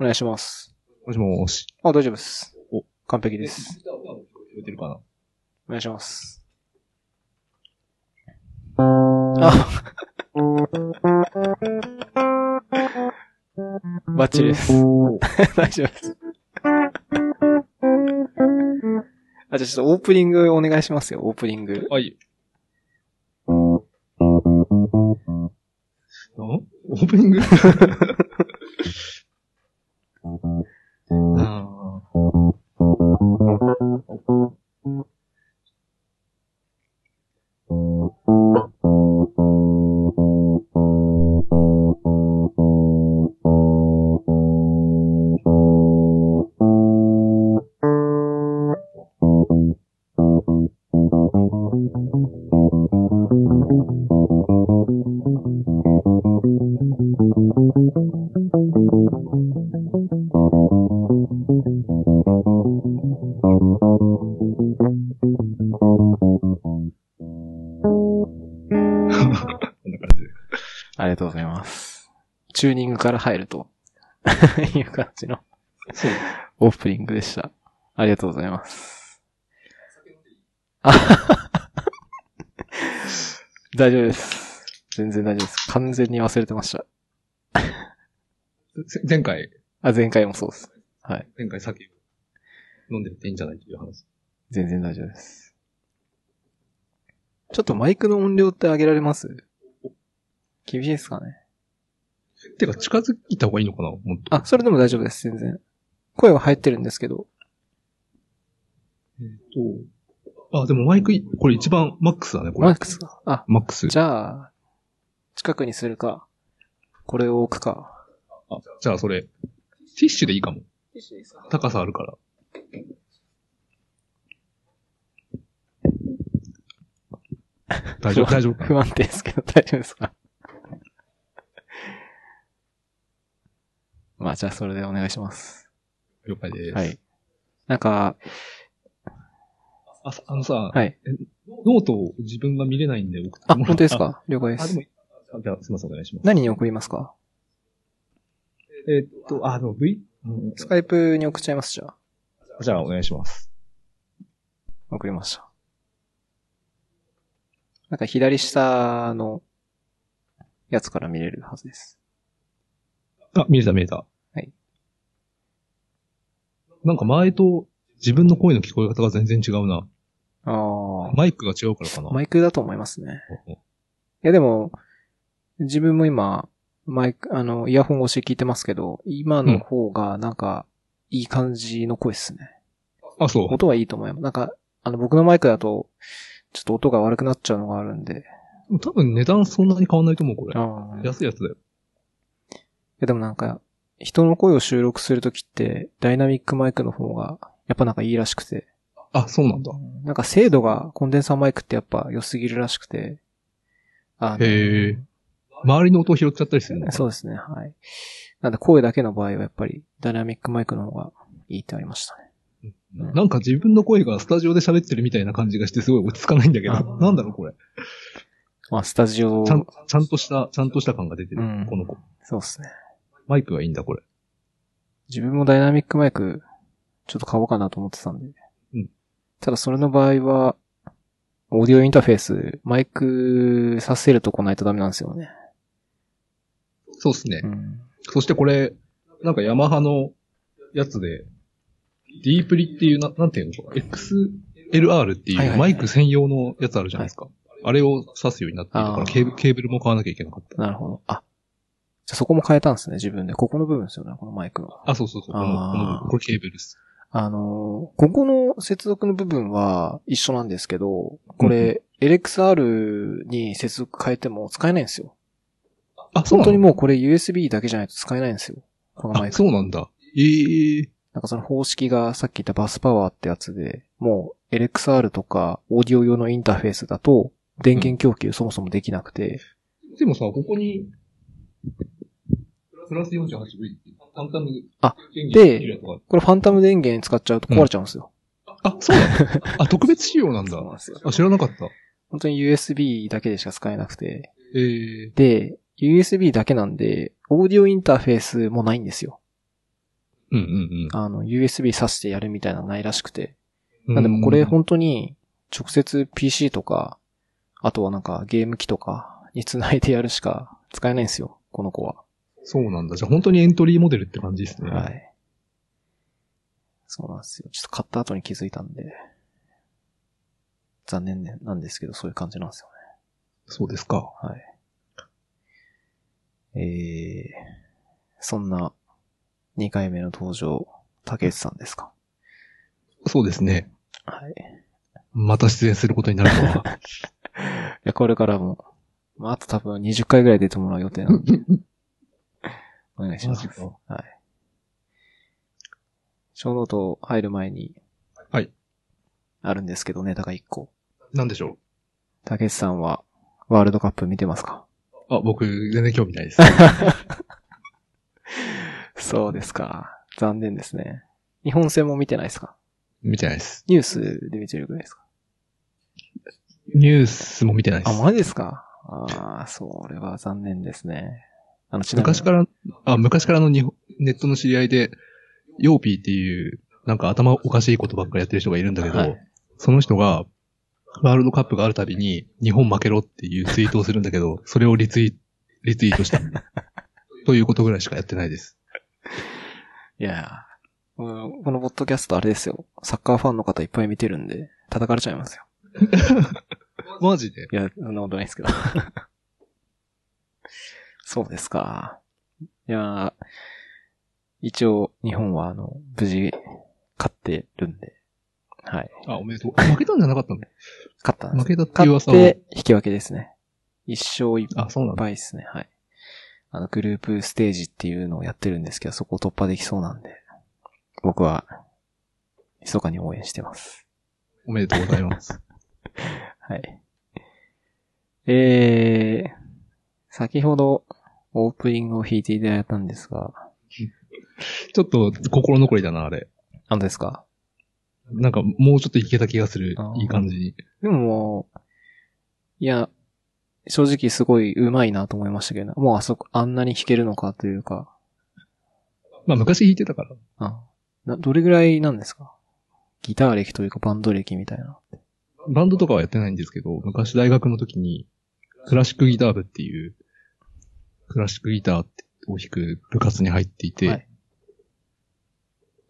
お願いします。もしもし。あ、大丈夫です。お完璧です。出てるかな？お願いします。あバッチリです。大丈夫です。あ、じゃあちょっとオープニングお願いしますよ、オープニング。はい。んオープニング？チューニングから入ると いう感じの。オープニングでした。ありがとうございます。あ 大丈夫です。全然大丈夫です。完全に忘れてました。せ前回、あ、前回もそうです。はい。前回酒を飲んでっていいんじゃないという話。全然大丈夫です。ちょっとマイクの音量って上げられます？厳しいですかねてか、近づいた方がいいのかな？もっと。あ、それでも大丈夫です、全然。声は入ってるんですけど。えっと。あ、でもマイクい、これ一番マックスだね、これ。マックスか。あ、マックス。じゃあ、近くにするか、これを置くか。あ、じゃあそれ、ティッシュでいいかも。高さあるから。大丈夫、大丈夫か不安定ですけど、大丈夫ですか？まあ、じゃあそれでお願いします。了解です。はい。なんか、あ、あのさ、はい。ノートを自分が見れないんで送ってあ、もら本当ですか？了解であ、でもす。、あじゃあすいません、お願いします。何に送りますか？えーっと、あ、でも V? うんスカイプに送っちゃいます、じゃあ。じゃあお願いします。送りました。なんか左下のやつから見れるはずです。あ、見れた見れた。はい。なんか前と自分の声の聞こえ方が全然違うな。あマイクが違うからかな。あ、マイクだと思いますね。いやでも、自分も今、マイク、あの、イヤホン越し聞いてますけど、今の方がなんか、いい感じの声ですね。あ、そう。音はいいと思います。なんか、あの、僕のマイクだと、ちょっと音が悪くなっちゃうのがあるんで。多分値段そんなに変わんないと思う、これ。安いやつだよ。やでもなんか、人の声を収録するときって、ダイナミックマイクの方が、やっぱなんかいいらしくて。あ、そうなんだ。なんか精度がコンデンサーマイクってやっぱ良すぎるらしくて。あのへえ。周りの音を拾っちゃったりするの？かなそうですね、はい。なんで声だけの場合はやっぱりダイナミックマイクの方がいいってありましたね。うんなんか自分の声がスタジオで喋ってるみたいな感じがしてすごい落ち着かないんだけあど。なんだろう、これ。まあ、スタジオ、ちゃん、ちゃんとした、ちゃんとした感が出てる。うんこの子。そうですね。マイクがいいんだ、これ。自分もダイナミックマイク、ちょっと買おうかなと思ってたんで。うんただそれの場合は、オーディオインターフェース、マイクさせるとこないとダメなんですよね。そうですねう。ん。そしてこれ、なんかヤマハのやつで、ディープリっていう、ななんていうの ?XLR ってはいはいはいいうマイク専用のやつあるじゃないですか。あれを挿すようになっているからケーブルも買わなきゃいけなかった。なるほど。あ。じゃあそこも変えたんですね、自分で。ここの部分ですよね、このマイクの。あ、そうそうそう。この、これケーブルです。あのーここの接続の部分は一緒なんですけど、これ、LXR に接続変えても使えないんですよ。あ、そう本当にもうこれ USB だけじゃないと使えないんですよ。このマイあ、ク。そうなんだ。ええなんかその方式がさっき言ったバスパワーってやつで、もう LXR とかオーディオ用のインターフェースだと電源供給そもそもできなくて、でもさ、ここに、プラス 48V っていう、ファンタムあでこれファンタム電源使っちゃうと壊れちゃうんですよ。あ、そうなの あ、特別仕様なんだそう。なんですよ。あ、知らなかった。本当に USB だけでしか使えなくて。ええで、USB だけなんで、オーディオインターフェースもないんですよ。うんうんあの、USB 挿してやるみたいなのないらしくて。うん。なんでもこれうん本当に直接 PC とか、あとはなんかゲーム機とかに繋いでやるしか使えないんですよ、この子は。そうなんだ。じゃあ本当にエントリーモデルって感じですね。は。い。そうなんですよ。ちょっと買った後に気づいたんで、残念ねなんですけど、そういう感じなんですよそうですか。ね。はい。えー、そんな2回目の登場、竹内さんですか？そうですね。はい。いまた出演することになるとは。や、これからも、まあ、あと多分20回ぐらい出てもらう予定なんで、お願いします。はい。ショーノート入る前に、はい。あるんですけど、ネタが1個。なんでしょ竹内さんは、ワールドカップ見てますか？う。あ、僕、全然興味ないです。そうですか。残念ですね。日本戦も見てないですか？見てないです。ニュースで見てるぐらいですか？ニュースも見てないであ、す。マジですか？ああ、それは残念ですね。あの、昔から、あ、昔からの日本ネットの知り合いで、ヨッピーっていう、なんか頭おかしいことばっかりやってる人がいるんだけど、はいその人が、ワールドカップがあるたびに、日本負けろっていうツイートをするんだけど、それをリツイリツイートした。ということぐらいしかやってないです。いやこのポッドキャストあれですよ。サッカーファンの方いっぱい見てるんで、叩かれちゃいますよ。マジで？いや、そんなことないですけど。そうですか。いやー一応、日本は、あの、無事、勝ってるんで。はい。あ、おめでとう。負けたんじゃなかったの？勝ったんです負けたっていう。勝って、引き分けですね。一勝一。敗ですね。はい。あの、グループステージっていうのをやってるんですけど、そこを突破できそうなんで、僕は、密かに応援してます。おめでとうございます。はい。えー、先ほど、オープニングを弾いていただいたんですが、ちょっと心残りだな、あれ。何ですか？なんか、もうちょっといけた気がするいい感じに。でもいや、正直すごい上手いなと思いましたけど、もうあそこ、あんなに弾けるのかというか、まあ、昔弾いてたから。あなどれぐらいなんですか？ギター歴というかバンド歴みたいな。バンドとかはやってないんですけど、昔大学の時に、クラシックギター部っていう、クラシックギターを弾く部活に入っていて、はい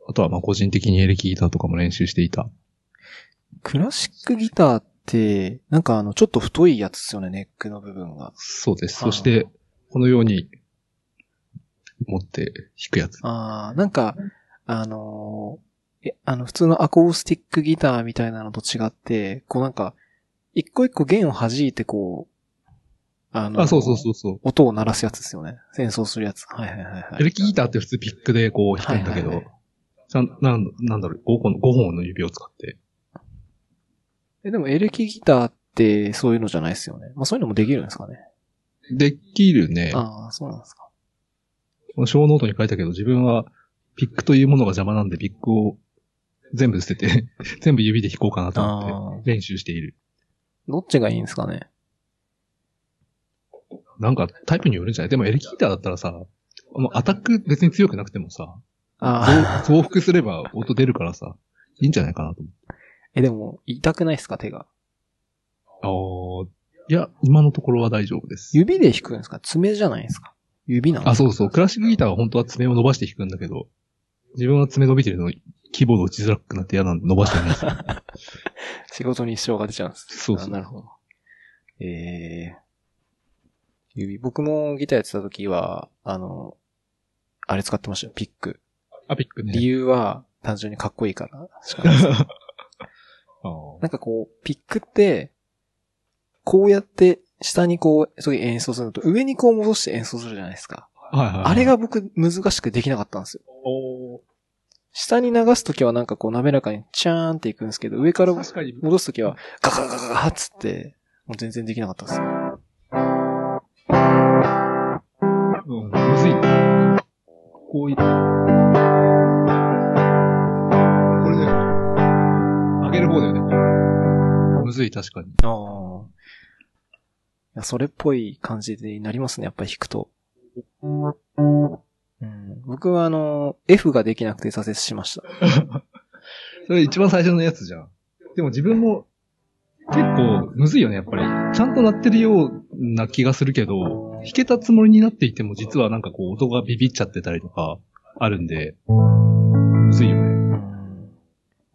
あとはまあ個人的にエレキギターとかも練習していた。クラシックギターって、なんかあの、ちょっと太いやつですよね、ネックの部分が。そうです。そして、このように、持って弾くやつ。ああ、なんか、あのーえ、あの、普通のアコースティックギターみたいなのと違って、こうなんか、一個一個弦を弾いてこう、あのーあ、そうそうそうそう。音を鳴らすやつですよね。演奏するやつ。はいはいはいはい。エレキギターって普通ピックでこう弾くんだけど、はいはいはいちゃん、なん、なんだろう、5本、5本の指を使って。え、でもエレキギターってそういうのじゃないですよね。まあそういうのもできるんですかね。できるね。ああ、そうなんですか。このショーノートに書いたけど、自分はピックというものが邪魔なんで、ピックを全部捨てて、全部指で弾こうかなと思あって練習している。どっちがいいんですかね。なんかタイプによるんじゃない？でもエレキギターだったらさ、もうアタック別に強くなくてもさ、ああ、増増幅すれば音出るからさ、いいんじゃないかなとえ、でも、痛くないですか？手が。思って。ああ、いや、今のところは大丈夫です。指で弾くんですか？爪じゃないですか？指なんですか？あ、そうそう。クラシックギターは本当は爪を伸ばして弾くんだけど、自分は爪伸びてるのキーボード打ちづらくなって嫌なんで伸ばしてないです。仕事に支障が出ちゃうんです。そうそうあなるほど。ええ指、僕もギターやってた時は、あの、あれ使ってましたよ、ピック。あ、ピックね。理由は、単純にかっこいいからしかないです。あーなんかこう、ピックって、こうやって、下にこう、そういう演奏するのと、上にこう戻して演奏するじゃないですか。はいはいはい。あれが僕、難しくできなかったんですよ。おー下に流すときはなんかこう滑らかにチャーンっていくんですけど、上から。戻すときはガガガガガッつって、もう全然できなかったですうん、むずいね。こういこれで、上げる方だよね。むずい、確かに。ああ。いや、それっぽい感じになりますね、やっぱり弾くと。うん。うん。僕はあの、F ができなくて挫折しました。それ一番最初のやつじゃん。でも自分も結構むずいよね、やっぱり。ちゃんと鳴ってるような気がするけど、弾けたつもりになっていても実はなんかこう音がビビっちゃってたりとかあるんで、むずいよね。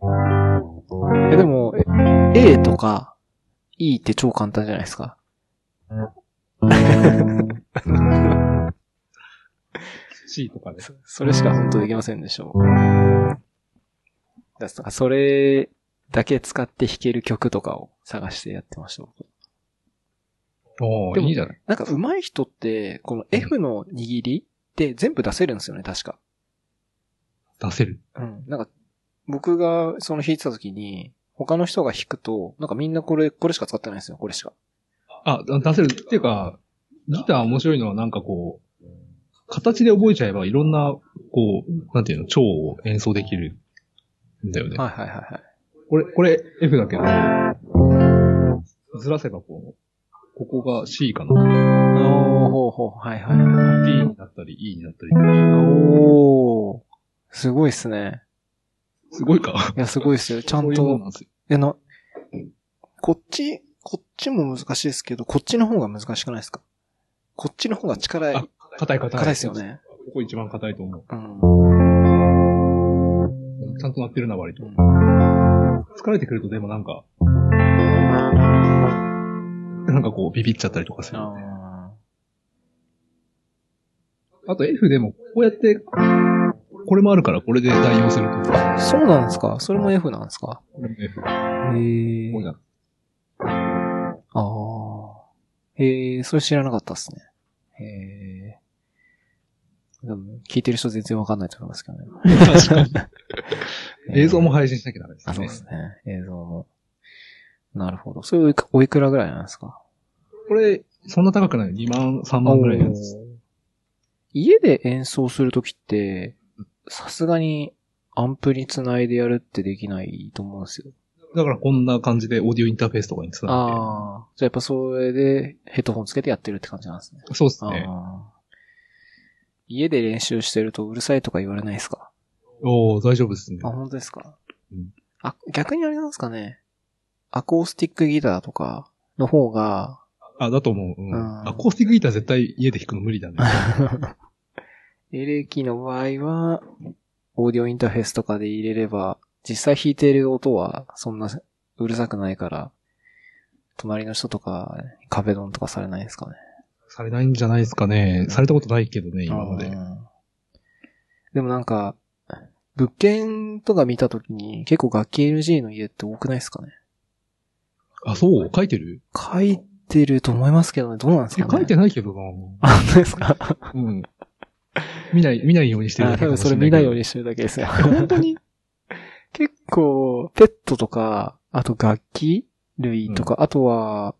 うん。え、でも、え A とか E って超簡単じゃないですか。C とかね。そそれしか本当できませんでしょう。だからそれだけ使って弾ける曲とかを探してやってました。でもいいじゃない。なんか上手い人って、この F の握りって全部出せるんですよね、確か。出せる。うん。なんか、僕がその弾いてた時に、他の人が弾くと、なんかみんなこれ、これしか使ってないんですよ、これしか。あ、出せる。っていうか、ギター面白いのはなんかこう、形で覚えちゃえばいろんな、こう、なんていうの、蝶を演奏できるんだよね。はいはいはいはい。これ、これ F だけど、ずらせばこう、ここが C かな。おー、ほうほう、はいはいはい。D になったり E になったり。おー、すごいっすね。すごいか？いや、すごいっすよ。ちゃんそういう。え、な、こっち、こっちも難しいですけど、こっちの方が難しくないですか？こっちの方が力いあ、硬い硬い。硬いですよ。ね。ここ一番硬いと思うん。う。ちゃんとなってるな、割と。うん疲れてくるとでもなんか、なんかこうビビっちゃったりとかする。ああと F でもこうやって、これもあるからこれで代用すると。ーそうなんですか？それも F なんですか？これも F。こへえう。やああ。へえ、それ知らなかったっすね。へえ。でも、聞いてる人全然わかんないと思いますけどね。確かに。映像も配信しなきゃダメですあ、ね。そうですね。映像も。なるほど。それおいくおいくらぐらいなんですか？これ、そんな高くない ?2 万、3万ぐらいのやつ。おー家で演奏するときって、さすがにアンプにつないでやるってできないと思うんですよ。だからこんな感じでオーディオインターフェースとかにつなああ。じゃあやっぱそれでヘッドホンつけてやってるって感じなんですね。そうですね。家で練習してるとうるさいとか言われないですか？おー、大丈夫ですねあ、。本当ですか？うんあ、逆にあれなんですかね？アコースティックギターとかの方が、あ、だと思う。うん。うんアコースティックギター絶対家で弾くの無理だね。エレキの場合は、オーディオインターフェースとかで入れれば、実際弾いてる音はそんなうるさくないから、隣の人とか壁ドンとかされないですかね。されないんじゃないですかね。されたことないけどね、今まで。うんでもなんか、物件とか見たときに結構楽器 NG の家って多くないですかね？あ、そう？書いてる？書いてると思いますけどね、どうなんですかねえ書いてないけどな。あ、本当ですか？うん。見ない、見ないようにしてるあ多分それ見ないようにしてるだけですよ。本当に？結構、ペットとか、あと楽器類とか、あとは、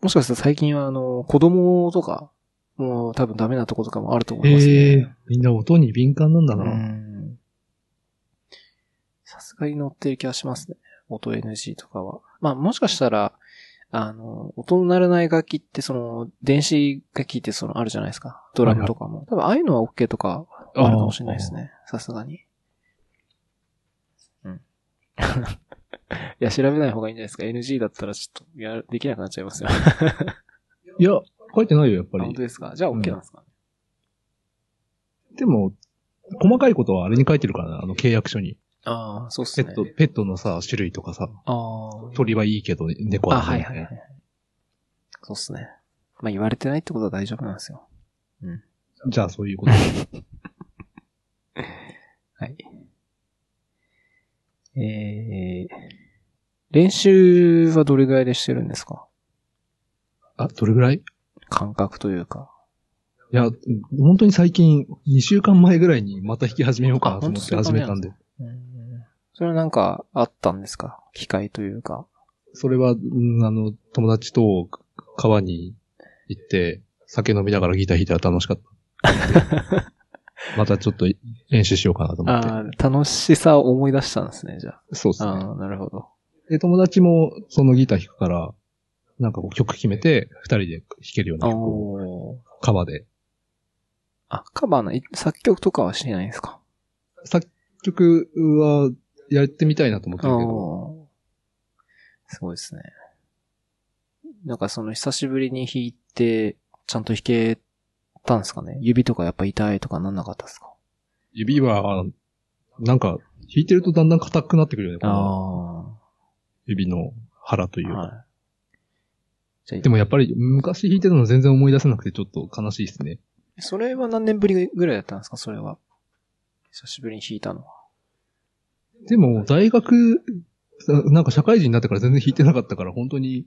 もしかしたら最近はあの、子供とか、もう多分ダメなとことかもあると思いますええね。みんな音に敏感なんだうな。ん。さすがに乗ってる気がしますね。音 NG とかは。まあもしかしたら、あの、音の鳴らない楽器ってその、電子楽器ってそのあるじゃないですか。ドラムとかも。多分ああいうのは OK とかあるかもしれないですね。さすがに。うん。いや、調べない方がいいんじゃないですか。NG だったらちょっと、や、できなくなっちゃいますよ。いや、書いてないよ、やっぱりあ本当。ですか？じゃあ OK なんですか、でも、細かいことはあれに書いてるからな、あの契約書に。ああ、そうっすね。ペット、ペットのさ、種類とかさ、ああ。鳥はいいけど猫はあ、ダメはいはいはい。そうっすね。まあ言われてないってことは大丈夫なんですよ。じゃあそういうこと。はい。えー、練習はどれぐらいでしてるんですか？あ、どれぐらい？い感覚というか。や、本当に最近、2週間前ぐらいにまた弾き始めようかなと思って始めたんで。うんそれはなんかあったんですか？機会というか。それは、うんあの、友達と川に行って、酒飲みながらギター弾いたら楽しかった。またちょっと練習しようかなと思って。ああ、楽しさを思い出したんですね、じゃそうですね。あ。ああ、なるほど。で、友達もそのギター弾くから、なんかこう曲決めて、二人で弾けるように、こおーう川であ、カバーのい作曲とかはしてないんですか？作曲はやってみたいなと思ってるけど。すごいですね。なんかその久しぶりに弾いて、ちゃんと弾けたんですかね？指とかやっぱ痛いとかなんなかったですか？指は、なんか、弾いてるとだんだん硬くなってくるよね、このあ指の腹というあ。か。はい。でもやっぱり昔弾いてたの全然思い出せなくてちょっと悲しいですね。それは何年ぶりぐらいだったんですか？それは。久しぶりに弾いたのは。でも、大学、なんか社会人になってから全然弾いてなかったから、本当に、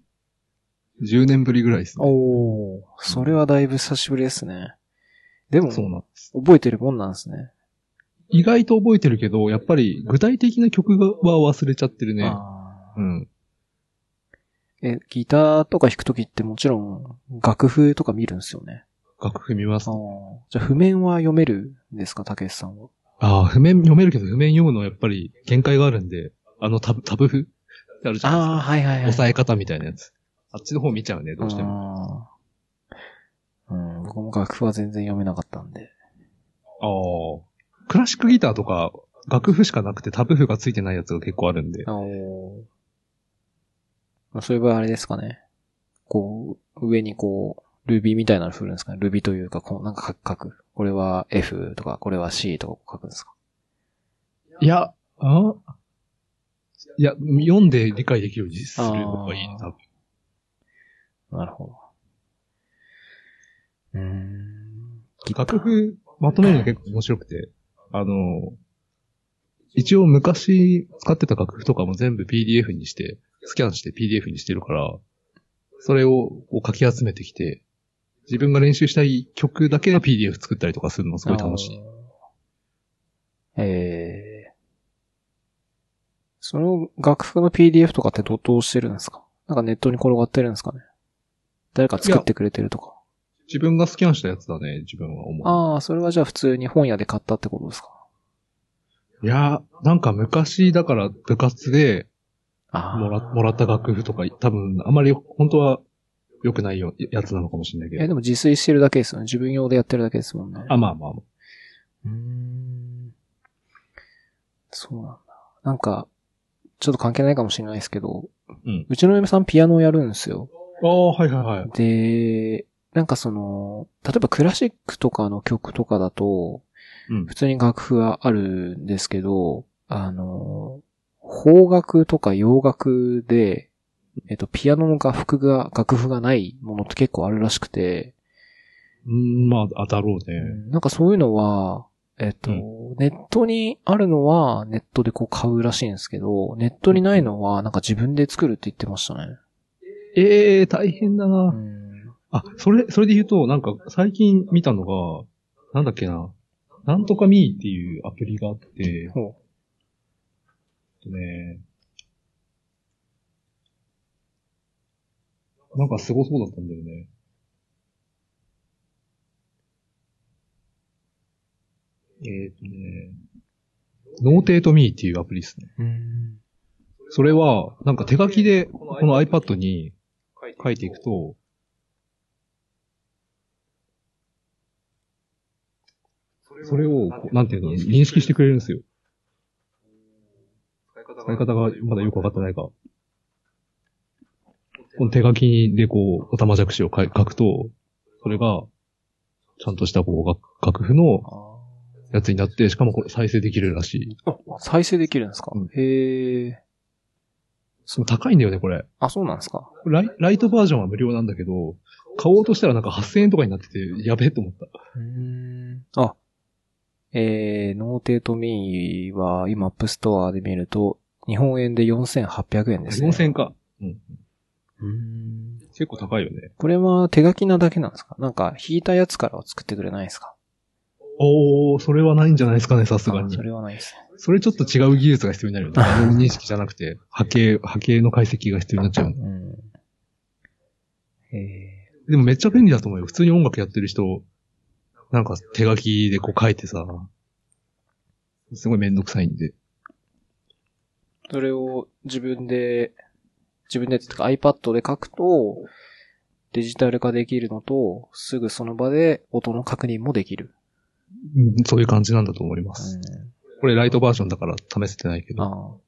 10年ぶりぐらいですね。おー、それはだいぶ久しぶりですね。でも、そうなんです。覚えてるもんなんですね。意外と覚えてるけど、やっぱり具体的な曲は忘れちゃってるね。うん。え、ギターとか弾くときってもちろん楽譜とか見るんですよね。楽譜見ますあ。ーじゃあ譜面は読めるんですか、たけしさんは？ああ、譜面読めるけど、譜面読むのはやっぱり限界があるんで、あのタブ、タブ譜？ってあるじゃないですか。ああ、はいはいはい。押さえ方みたいなやつ。あっちの方見ちゃうね、どうしても。うん、僕も楽譜は全然読めなかったんで。ああ。クラシックギターとか、楽譜しかなくてタブ譜がついてないやつが結構あるんで。おーまあそういう場合あれですかね。こう、上にこう、ルビーみたいなの振るんですかね。ルビーというか、こう、なんか書く。これは F とか、これは C とか書くんですか？いや、あいや、読んで理解できるようにする方がいいね、あー多分。なるほど。うーん。楽譜まとめるの結構面白くて、あの、一応昔使ってた楽譜とかも全部 PDF にして、スキャンして PDF にしてるから、それをこうかき集めてきて、自分が練習したい曲だけの PDF 作ったりとかするのすごい楽しい。あー。えー。その楽譜の PDF とかってどどうしてるんですか？なんかネットに転がってるんですかね？誰か作ってくれてるとか。自分がスキャンしたやつだね、自分は思う。ああ、それはじゃあ普通に本屋で買ったってことですか？いやー、なんか昔だから部活で。もらもらった楽譜とか、多分あまり本当は良くないよやつなのかもしれないけえ、ど。でも自炊してるだけですよね。自分用でやってるだけですもんね。あ、まあまあまあ。うーん。そうなんだ。なんか、ちょっと関係ないかもしれないですけど、うん。うちの嫁さんピアノをやるんですよ。ああ、はいはいはい。で、なんかその、例えばクラシックとかの曲とかだと、うん普通に楽譜はあるんですけど、あの、邦楽とか洋楽で、えっと、ピアノの楽譜が、楽譜がないものって結構あるらしくて、うん、まあ、あだろうね。なんかそういうのは、えっと、うネットにあるのはネットでこう買うらしいんですけど、ネットにないのはなんか自分で作るって言ってましたね。ええ大変だうな。ん。あ、それ、それで言うと、なんか、最近見たのが、なんだっけな。なんとかミーっていうアプリがあって、ほね、なんかすごそうだったんだよね。えっ、とね、 NotateMe っていうアプリですね。それは、なんか手書きで、この iPad に書いていくと、それを、なんていうの、認識してくれるんですよ。使い方がまだよくわかってないか。この手書きでこう、おたまじゃくしを書くと、それが、ちゃんとしたこう、楽楽譜のあやつになって、しかもこれ再生できるらしい。あ、再生できるんですか、うんへえ。その高いんだよね、これ。あ、そうなんですか？ライライトバージョンは無料なんだけど、買おうとしたらなんか8000円とかになってて、やべえと思った。うーん。あ、えー、 Notate Me は今 App Store で見ると、日本円で4800円ですね。4000円か。うん。うーん。結構高いよね。これは手書きなだけなんですか？なんか弾いたやつからは作ってくれないですか？おー、それはないんじゃないですかね、さすがに。あ、それはないですね。それちょっと違う技術が必要になるよね。画像認識じゃなくて、波形、波形の解析が必要になっちゃう。うん。えでもめっちゃ便利だと思うよ。普通に音楽やってる人、なんか手書きでこう書いてさ、すごいめんどくさいんで。ー、それを自分で、自分で iPad で書くと、デジタル化できるのと、すぐその場で音の確認もできる。うんそういう感じなんだと思います。うんこれライトバージョンだから試せてないけど。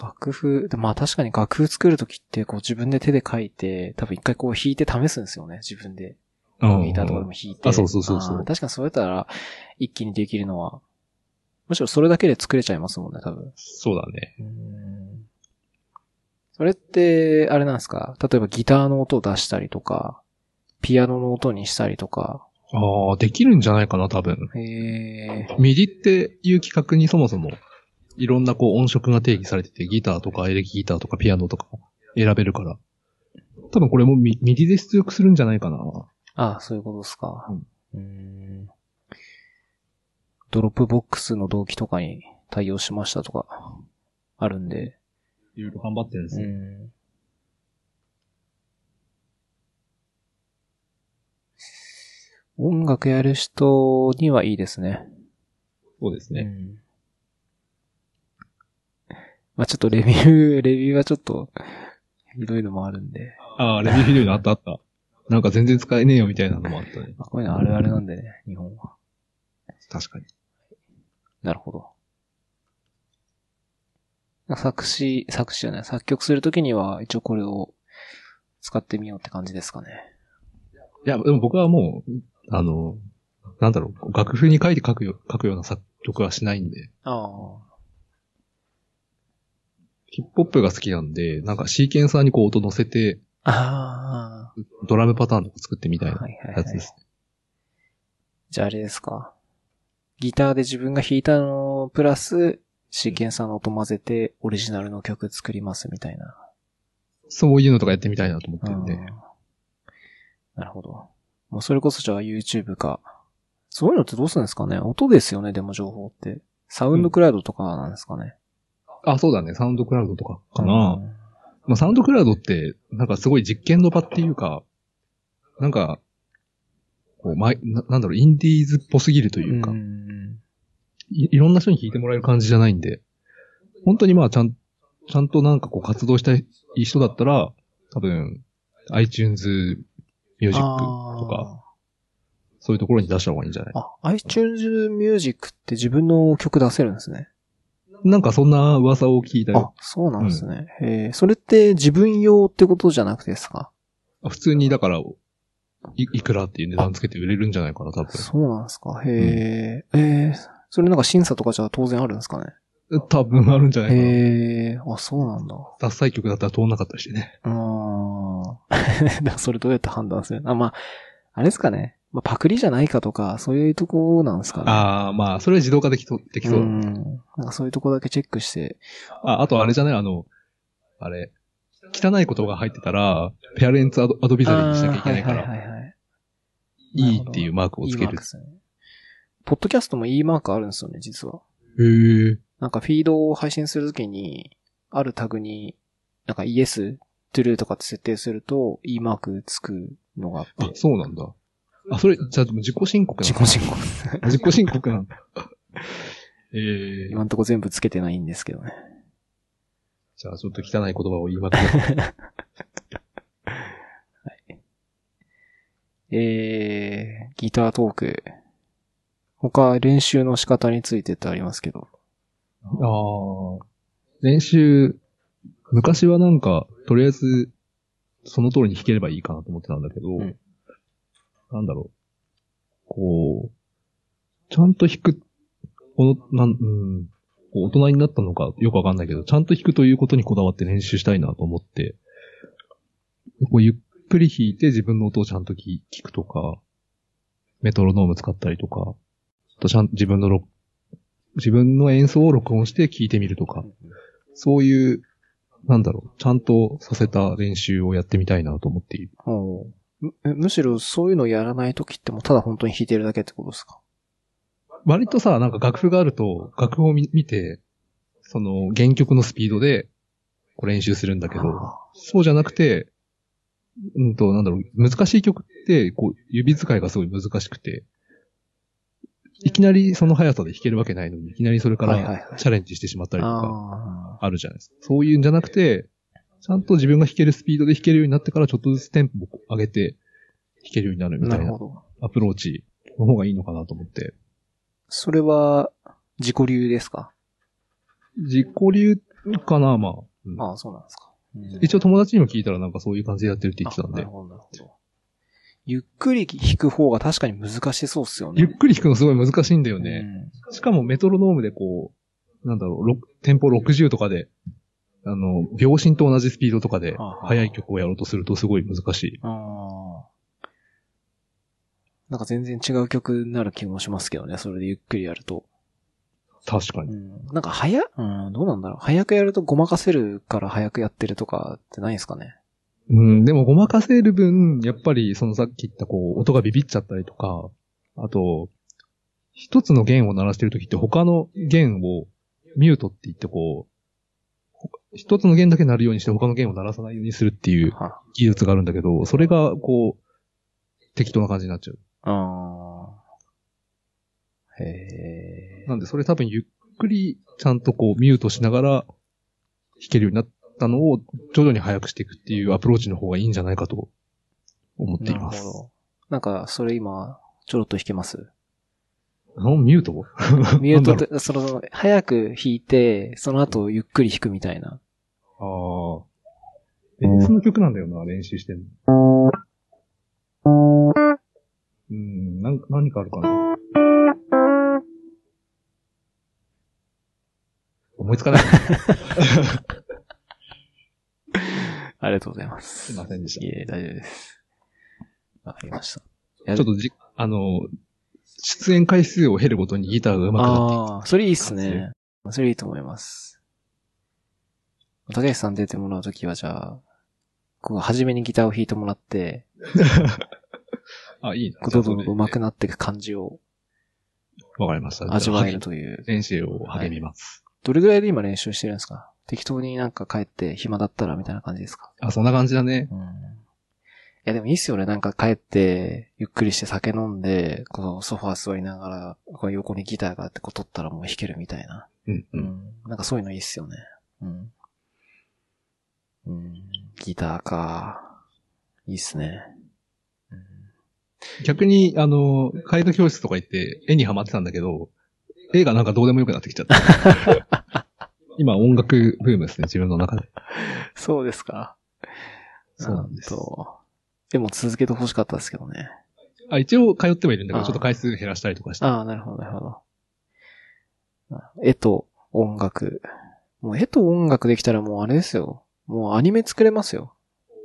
楽譜、でまあ確かに楽譜作るときって、こう自分で手で書いて、多分一回こう弾いて試すんですよね、自分で。うんギターとかでも弾いて。あそうそうそうそう確かにそうやったら、一気にできるのは、むしろそれだけで作れちゃいますもんね、多分。そうだね。うんそれって、あれなんですか？例えばギターの音を出したりとか、ピアノの音にしたりとか。ああ、できるんじゃないかな、多分。へえ。 MIDI っていう規格にそもそも、いろんなこう音色が定義されてて、ギターとかエレキギターとかピアノとか選べるから。多分これもミ MIDI で出力するんじゃないかな。ああ、そういうことですか。うんうん Dropbox の同期とかに対応しましたとか、あるんで。いろいろ頑張ってるんですよ。うん音楽やる人にはいいですね。そうですね。うんまあちょっとレビュー、レビューはちょっと、ひどいのもあるんで。ああ、レビューひどいのあったあった。なんか全然使えねえよみたいなのもあったね。まあこういうのあるあるなんでね、日本は。確かに。なるほど。作詞、作詞じゃない、作曲するときには一応これを使ってみようって感じですかね。いや、でも僕はもう、あの、なんだろう、楽譜に書いて書くよ書くような作曲はしないんで、あヒップホップが好きなんで、なんかシーケンサーにこう音乗せて、あ。あドラムパターンとか作ってみたあ。いなはいはいはいやつです。。じゃああれですか。ギターで自分が弾いたのプラス、シーケンサーの音混ぜてオリジナルの曲作りますみたいな。そういうのとかやってみたいなと思ってるんで。うんなるほど。もうそれこそじゃあ YouTube か。そういうのってどうするんですかね？音ですよね、でも情報って。サウンドクラウドとかなんですかね？あ、そうだね。サウンドクラウドとかかな。うんまあ、サウンドクラウドって、なんかすごい実験の場っていうか、なんか、こう、まいななんだろう、インディーズっぽすぎるというか、んいいろんな人に聞いてもらえる感じじゃないんで、本当にまあ、ちゃん、ちゃんとなんかこう活動したい人だったら、多分、iTunes Music とか、そういうところに出した方がいいんじゃない？あーあ、iTunes Music って自分の曲出せるんですね。なんかそんな噂を聞いたあよ。、そうなんですね。へえ、それって自分用ってことじゃなくてですか？普通にだから、いいくらっていう値段つけて売れるんじゃないかな、多分。そうなんですか。へえ、ええ、それなんか審査とかじゃ当然あるんですかね？多分あるんじゃないかな。へえ、あ、そうなんだ。脱菜曲だったら通んな かったりしてね。うーん。それどうやって判断する？あ、まあ、あれですかね。まあ、パクリじゃないかとか、そういうとこなんですかね。ああ、まあ、それは自動化できとできそうだね。ん。なんかそういうとこだけチェックして。あ、あとあれじゃない？あの、あれ、汚い言葉が入ってたら、ペアレンツアドアドビザリーにしなきゃいけないから、はいはいはいはい。いいっていうマークをつけるいい。ポッドキャストもいいマークあるんですよね、実は。へえ。なんかフィードを配信するときに、あるタグに、なんかイエス、トゥルーとかって設定すると、いいマークつくのがあってあ、。そうなんだ。あ、それ、じゃあ自己申告な自己申告。の 自己申告なんだ。ええ今んとこ全部つけてないんですけどね。じゃあちょっと汚い言葉を言いまくる。えー、ギタートーク。他、練習の仕方についてってありますけど。ああ。練習、昔はなんか、とりあえず、その通りに弾ければいいかなと思ってたんだけど、んなんだろう。こう、ちゃんと弾く、この、なん、うん、大人になったのかよくわかんないけど、ちゃんと弾くということにこだわって練習したいなと思って、こうゆっくり弾いて自分の音をちゃんと聞聞くとか、メトロノーム使ったりとか、あとちゃん自分の録自分の演奏を録音して聞いてみるとか、そういう、なんだろう、ちゃんとさせた練習をやってみたいなと思っている。むえむしろそういうのやらないときってもうただ本当に弾いてるだけってことですか？割とさ、なんか楽譜があると、楽譜を見見て、その原曲のスピードでこう練習するんだけど、あそうじゃなくて、うんと、なんだろう、難しい曲って、こう、指使いがすごい難しくて、いきなりその速さで弾けるわけないのに、いきなりそれからチャレンジしてしまったりとか、ああるじゃないですか。そういうんじゃなくて、ちゃんと自分が弾けるスピードで弾けるようになってから、ちょっとずつテンポを上げて弾けるようになるー。みたいな。アプローチの方がいいのかなと思って。それは、自己流ですか？自己流かな、まあ。うんああ、そうなんですか。うん一応友達にも聞いたらなんかそういう感じでやってるって言ってたんであなる。ほど、なるほど。ゆっくり弾く方が確かに難しそうっすよね。ゆっくり弾くのすごい難しいんだよね。ね。しかもメトロノームでこう、なんだろう、ろテンポ60とかで、あの、秒針と同じスピードとかで速い曲をやろうとするとすごい難しい。ああ。なんか全然違う曲になる気もしますけどね、それでゆっくりやると。う確かに。ん。なんか早、うん、どうなんだろう。早くやるとごまかせるから早くやってるとかってないんですかね？うん、でもごまかせる分、やっぱりそのさっき言ったこう、音がビビっちゃったりとか、あと、一つの弦を鳴らしてるときって他の弦をミュートって言ってこう、ほ一つの弦だけ鳴るようにして他の弦を鳴らさないようにするっていうは技術があるんだけど、それがこう、適当な感じになっちゃう。ああ。へえ。なんでそれ多分ゆっくりちゃんとこうミュートしながら弾けるようになったのを徐々に速くしていくっていうアプローチの方がいいんじゃないかと思っています。なるほど。なんか、それ今、ちょろっと弾けます？ミュート？ミュートって、その、早く弾いて、その後ゆっくり弾くみたいな。ああ。ベースの曲なんだよな、練習してんの。うん、なんか、何かあるかな。思いつかない。ありがとうございます。すいませんでしたいえ、大丈夫です。わかりました。ちょっとじ、あの、出演回数を減るごとにギターが上手くなっていく。ああ、それいいっすね。それいいと思います。竹内さん出てもらうときは、じゃあ、こう、初めにギターを弾いてもらって、あ、いいな。どんどん上手くなっていく感じをわかりました。味わえるという。練習を励みます。どれぐらいで今練習してるんですか？適当になんか帰って暇だったらみたいな感じですか？あ、そんな感じだね。うん。いやでもいいっすよね。なんか帰って、ゆっくりして酒飲んで、このソファー座りながら、こう横にギターがあってこう撮ったらもう弾けるみたいな。うん、う。うんん。なんかそういうのいいっすよね。うん。うん。ギターか。いいっすね。うん逆に、あの、カイド教室とか行って絵にハマってたんだけど、絵がなんかどうでもよくなってきちゃった。今音楽ブームですね、自分の中で。そうですか。そうなんですと。でも続けて欲しかったですけどね。あ、一応通ってはいるんだけど、ちょっと回数減らしたりとかして。ああ、なるほど、なるほど。あ絵と音楽。もう絵と音楽できたらもうあれですよ。もうアニメ作れますよ。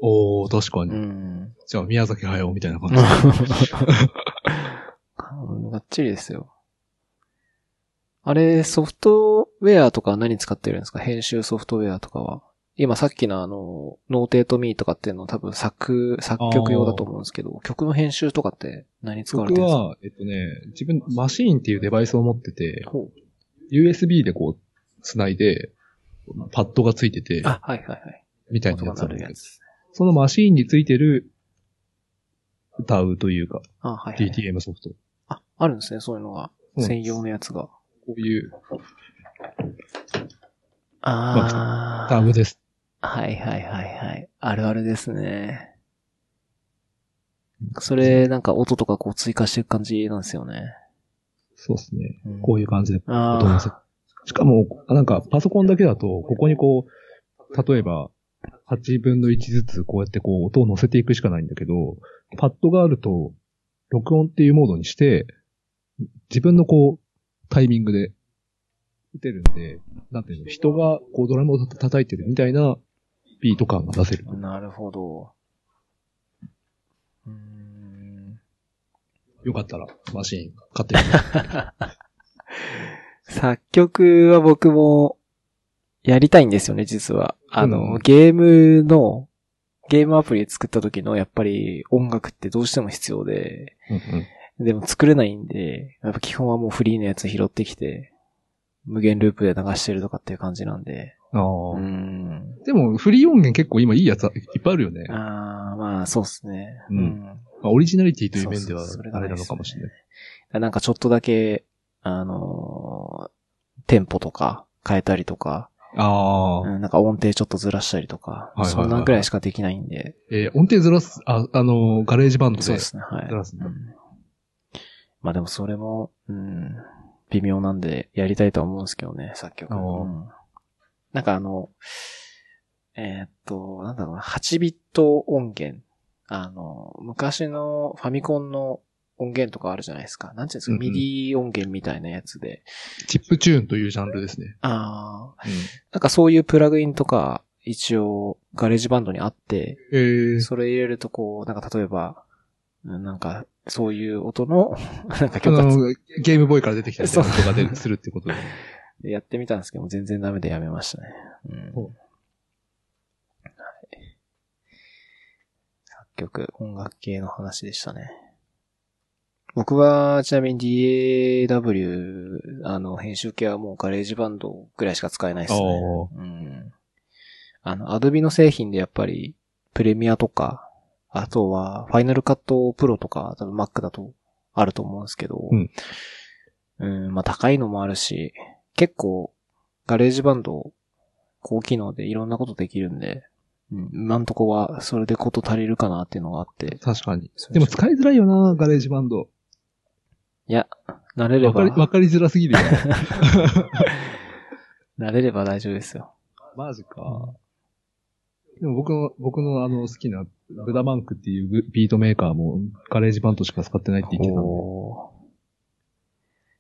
おー、確かに。うん。じゃあ、宮崎駿みたいな感じ。がっちりですよ。あれ、ソフトウェアとか何使ってるんですか？編集ソフトウェアとかは。今さっきのあの、 NotateMe とかっていうの多分作、作曲用だと思うんですけど、曲の編集とかって何使われてるんですか？僕は、えっとね、自分、 Maschine っていうデバイスを持ってて、USB でこう、繋いで、パッドがついてて、あ、はいはいはい。みたいなやつなるやつ。そのマシーンについてる、歌うというか、あ、はい、はい。DTM ソフト。あ、あるんですね、そういうのが。うん専用のやつが。こういうあタブです。はいはいはいはい。あるあるですね。それ、なんか音とかこう追加していく感じなんですよね。そうですね。うんこういう感じであ音を乗せしかも、なんかパソコンだけだと、ここにこう、例えば、8分の1ずつこうやってこう音を乗せていくしかないんだけど、パッドがあると、録音っていうモードにして、自分のこう、タイミングで打てるんで、なんていうの、人がこうドラムを叩いてるみたいなビート感が出せる。なるほど。うーんよかったら、マシーン買ってみて。作曲は僕もやりたいんですよね、実は。あの、うんゲームの、ゲームアプリ作った時のやっぱり音楽ってどうしても必要で、うんでも作れないんで、やっぱ基本はもうフリーのやつ拾ってきて、無限ループで流してるとかっていう感じなんで。うん。あうあ、ん。でも、フリー音源結構今いいやついっぱいあるよね。ああ、まあそうっすね。うんまあ、オリジナリティという面ではあれなのかもしれない。なんかちょっとだけ、あのーテンポとか変えたりとか、ああ、うんなんか音程ちょっんとずらしたりとか、はいはいはいそんなぐらいしかできないんで。えー音程ずらす、あ、あのーガレージバンドで。そうですね、はい。ずらすんだうんまあでもそれも、うん、微妙なんで、やりたいとは思うんですけどね、作曲。あーうんなんかあの、えーっと、なんだろうな、8ビット音源。あの、昔のファミコンの音源とかあるじゃないですか。なんていうんですか、うんうん MIDI 音源みたいなやつで。チップチューンというジャンルですね。ああ、うん。なんかそういうプラグインとか、一応、 GarageBandにあって、えー、それ入れるとこう、なんか例えば、うんなんか、そういう音の、なんかあ曲がつの、ゲームボーイから出てきたりとかが出るするってことで。で やってみたんですけども、全然ダメでやめましたね。うん。はい。作曲、音楽系の話でしたね。僕は、ちなみに DAW、あの、編集系はもうガレージバンドぐらいしか使えないですね。うん。あの、アドビの製品でやっぱり、プレミアとか、あとは、ファイナルカットプロとか、多分 Mac だとあると思うんですけど、うん。うん、まあ高いのもあるし、結構、ガレージバンド、高機能でいろんなことできるんで、うん、今んとこは、それでこと足りるかなっていうのがあって、確かに。でも使いづらいよな、ガレージバンド。いや、慣れればわかり、、づらすぎるよ。慣れれば大丈夫ですよ。マジか。でも僕の、僕のあの好きな、 Budamunk っていうブビートメーカーもガレージバンドしか使ってないって言ってたんで。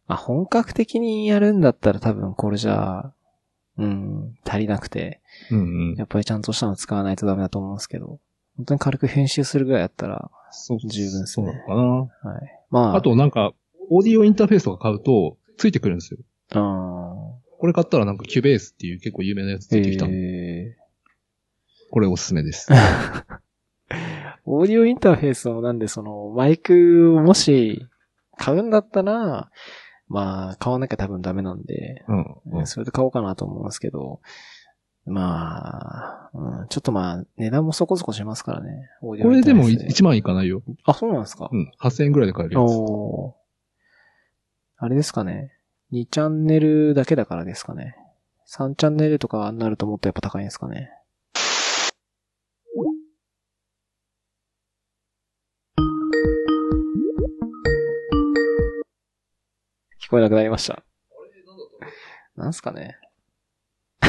あ、本格的にやるんだったら多分これじゃあ、うん、足りなくて、うんうん。やっぱりちゃんとしたの使わないとダメだと思うんですけど、本当に軽く編集するぐらいだったら、そう十分ですねそうなのかはい。まな。あ、あとなんか、オーディオインターフェースとか買うと、ついてくるんですよ。あこれ買ったらなんかキュベースっていう結構有名なやつつーいてきたんで、えこれおすすめです。ー、オーディオインターフェースもなんでその、マイクをもし買うんだったら、まあ、買わなきゃ多分ダメなんで、うん。うんそれで買おうかなと思うんですけど、まあ、うん、ちょっとまあ、値段もそこそこしますからね。これでもインターフェース1万いかないよ。あ、そうなんですか、うん。8000円ぐらいで買えるやつ。おーあれですかね。2チャンネルだけだからですかね。3チャンネルとかになるともっとやっぱ高いんですかね。聞こえなくなりました。なんすかね。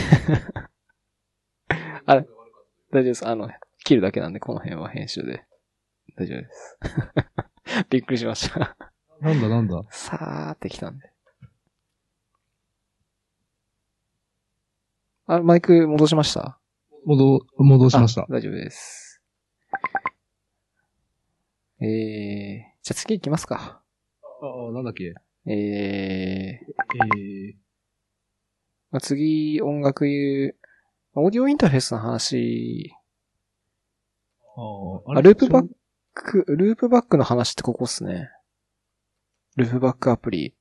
あれ、大丈夫です。あの、切るだけなんで、この辺は編集で。大丈夫です。びっくりしました。なんだなんだ？さーってきたんで。あ、マイク戻しました？戻、戻しましたあ。大丈夫です。えー、じゃあ次行きますか。ああ、なんだっけ？えー、えー、まあ、次、音楽言う、オーディオインターフェースの話、あーあループバック、ループバックの話ってここっすね。ループバックアプリ。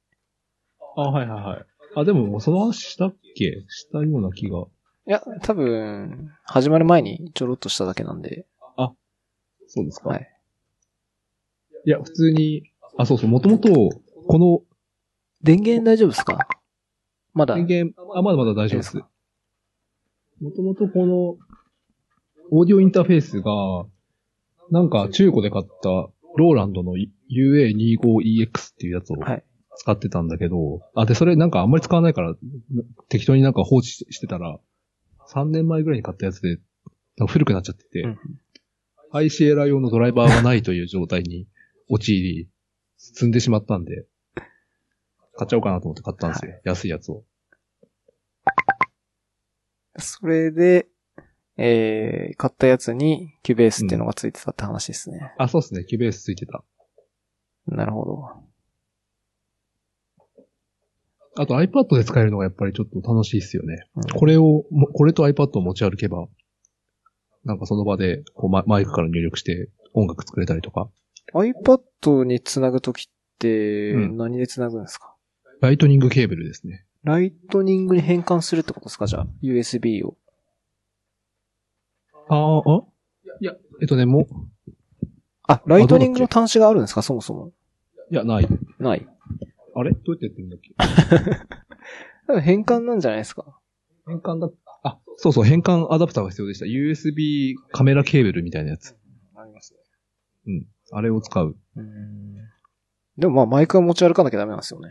あ、はいはいはい。あ、でももうその話したっけ？したような気が。いや、多分、始まる前にちょろっとしただけなんで。そうですか。はい。いや、普通に、あ、そうそう、もともと、この電源大丈夫ですか？まだ。電源、あ、まだまだ大丈夫です。もともとこの、オーディオインターフェースが、なんか中古で買った、ローランドの UA25EX っていうやつをはい。使ってたんだけど、あ、で、それなんかあんまり使わないから、な適当になんか放置してたら、3年前ぐらいに買ったやつで、古くなっちゃってて、うんハイシエラ用のドライバーがないという状態に陥り、詰んでしまったんで、買っちゃおうかなと思って買ったんですよ。安いやつを。それで、えー、買ったやつに、キュベースっていうのがついてたって話ですね。あ、そうですね。キュベースついてた。なるほど。あと iPad で使えるのがやっぱりちょっと楽しいっすよね。うんこれを、もこれと iPad を持ち歩けば、なんかその場でこうママイクから入力して音楽作れたりとか、iPad につなぐときって、うん何でつなぐんですか、ライトニングケーブルですね。ライトニングに変換するってことですか？じゃあ、USB を。ああ、あ？いや、えっとね、もう、あ、ライトニングの端子があるんですか？そもそも。いや、ない。ない。あれ？どうやってやってるんだっけ？変換なんじゃないですか？変換だ、あ、そうそう、変換アダプターが必要でした。USB カメラケーブルみたいなやつ。ありますね。うん。あれを使う。うん。でもまあ、マイクは持ち歩かなきゃダメなんですよね。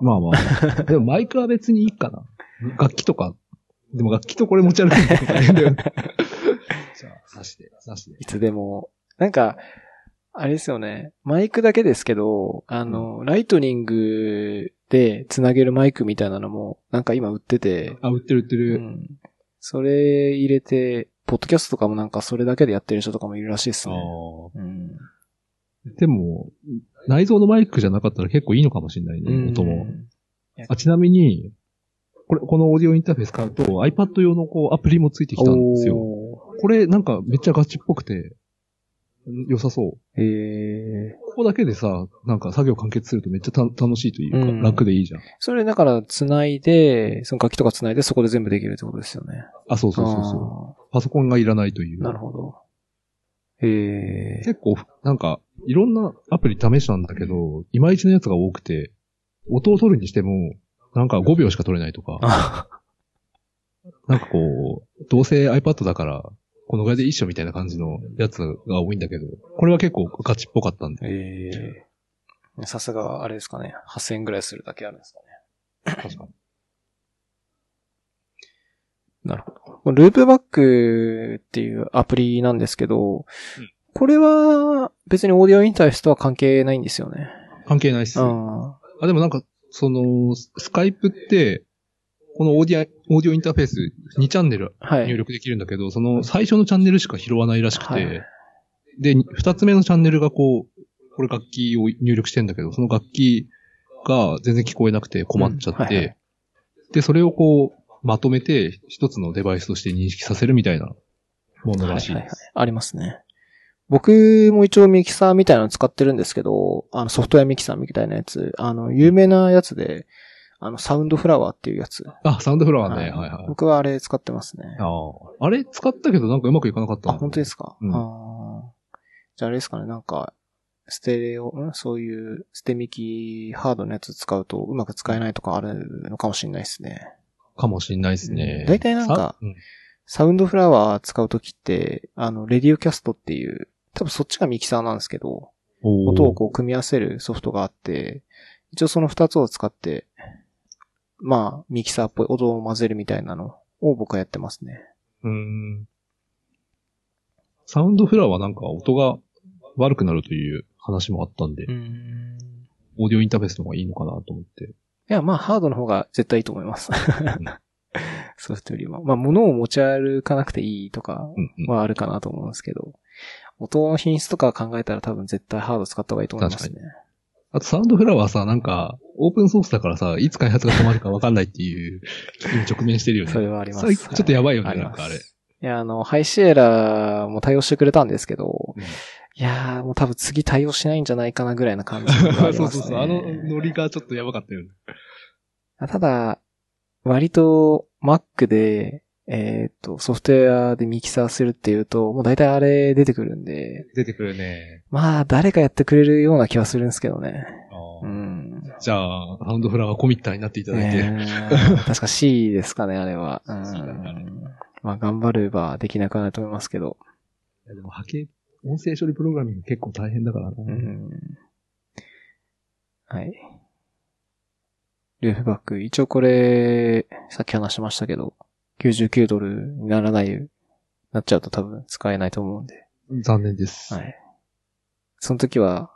まあまあ。でもマイクは別にいいかな。楽器とか。でも楽器とこれ持ち歩くの大変だよね。じゃあ、刺して、刺して。いつでも。なんか、あれですよね。マイクだけですけど、あの、ライトニングで繋げるマイクみたいなのも、なんか今売ってて、あ、売ってる売ってうる。ん。それ入れて、ポッドキャストとかもなんかそれだけでやってる人とかもいるらしいですね。うん。あでも、内蔵のマイクじゃなかったら結構いいのかもしれないね、音も。あ、ちなみに、これ、このオーディオインターフェース買うと iPad 用のこうアプリもついてきたんですよ。おこれなんかめっちゃガチっぽくて、良さそう。ーへえ。ここだけでさ、なんか作業完結するとめっちゃた楽しいというか、うん楽でいいじゃん。それだから繋いで、その楽器とか繋いでそこで全部できるってことですよね。あ、そうそうそうそう。パソコンがいらないという。なるほど。へえ。結構、なんか、いろんなアプリ試したんだけど、いまいちのやつが多くて、音を取るにしても、なんか5秒しか取れないとか、あなんかこう、どうせ iPad だから、このぐらいでいいっしょみたいな感じのやつが多いんだけど、これは結構ガチっぽかったんで。ええさすが、あれですかね。8000円ぐらいするだけあるんですかね。確かに。なるほど。ループバックっていうアプリなんですけど、うんこれは別にオーディオインターフェースとは関係ないんですよね。関係ないっす。ああ、でもなんか、その、スカイプって、このオーディア、オーディオインターフェース2チャンネルはい。入力できるんだけど、その最初のチャンネルしか拾わないらしくて、はいで、2つ目のチャンネルがこう、これ楽器を入力してんだけど、その楽器が全然聞こえなくて困っちゃって、うんはいはいで、それをこう、まとめて一つのデバイスとして認識させるみたいなものらしいはいはいはいです。。ありますね。僕も一応ミキサーみたいなの使ってるんですけど、あのソフトウェアミキサーみたいなやつ、あの、有名なやつで、あの、サウンドフラワーっていうやつ。あ、サウンドフラワーね。ははいいはい。僕はあれ使ってますね。ああ。あれ使ったけどなんかうまくいかなかったあ、本当ですか、うんあーじゃああれですかね、なんか、ステレオ、ん？そういうステミキハードのやつ使うとうまく使えないとかあるのかもしれないですね。かもしんないですね。大体なんかさうんサウンドフラワー使うときって、あの、レディオキャストっていう、多分そっちがミキサーなんですけど、音をこう組み合わせるソフトがあって、一応その二つを使って、まあ、ミキサーっぽい音を混ぜるみたいなのを僕はやってますね。うーん。サウンドフラワーなんか音が悪くなるという話もあったんで、うん。オーディオインターフェースの方がいいのかなと思って。いや、まあ、ハードの方が絶対いいと思います。ソフトよりも。まあ、物を持ち歩かなくていいとかうんうんはあるかなと思うんですけど、音の品質とか考えたら多分絶対ハード使った方がいいと思いますね。あとサウンドフラワーさ、なんか、オープンソースだからさ、いつ開発が止まるかわかんないっていう危機に直面してるよね。それはあります。ちょっとやばいよねはなんかあれいや、あの、ハイシエラーも対応してくれたんですけど、うんいやー、もう多分次対応しないんじゃないかなぐらいな感じがあります、ね。そうそうそう。あのノリがちょっとやばかったよね。ただ、割と Mac で、えーっと、ソフトウェアでミキサーするっていうと、もう大体あれ出てくるんで、出てくるね。まあ、誰かやってくれるような気はするんですけどね。うん。じゃあ、サウンドフラワーコミッターになっていただいて。えー確か C ですかね、あれは。うんまあ、頑張ればできなくはないと思いますけど。いやでも波形、音声処理プログラミング結構大変だからな。うん。はい。ルーフバック。一応これ、さっき話しましたけど、99ドルにならない、なっちゃうと多分使えないと思うんで。残念です。はい。その時は、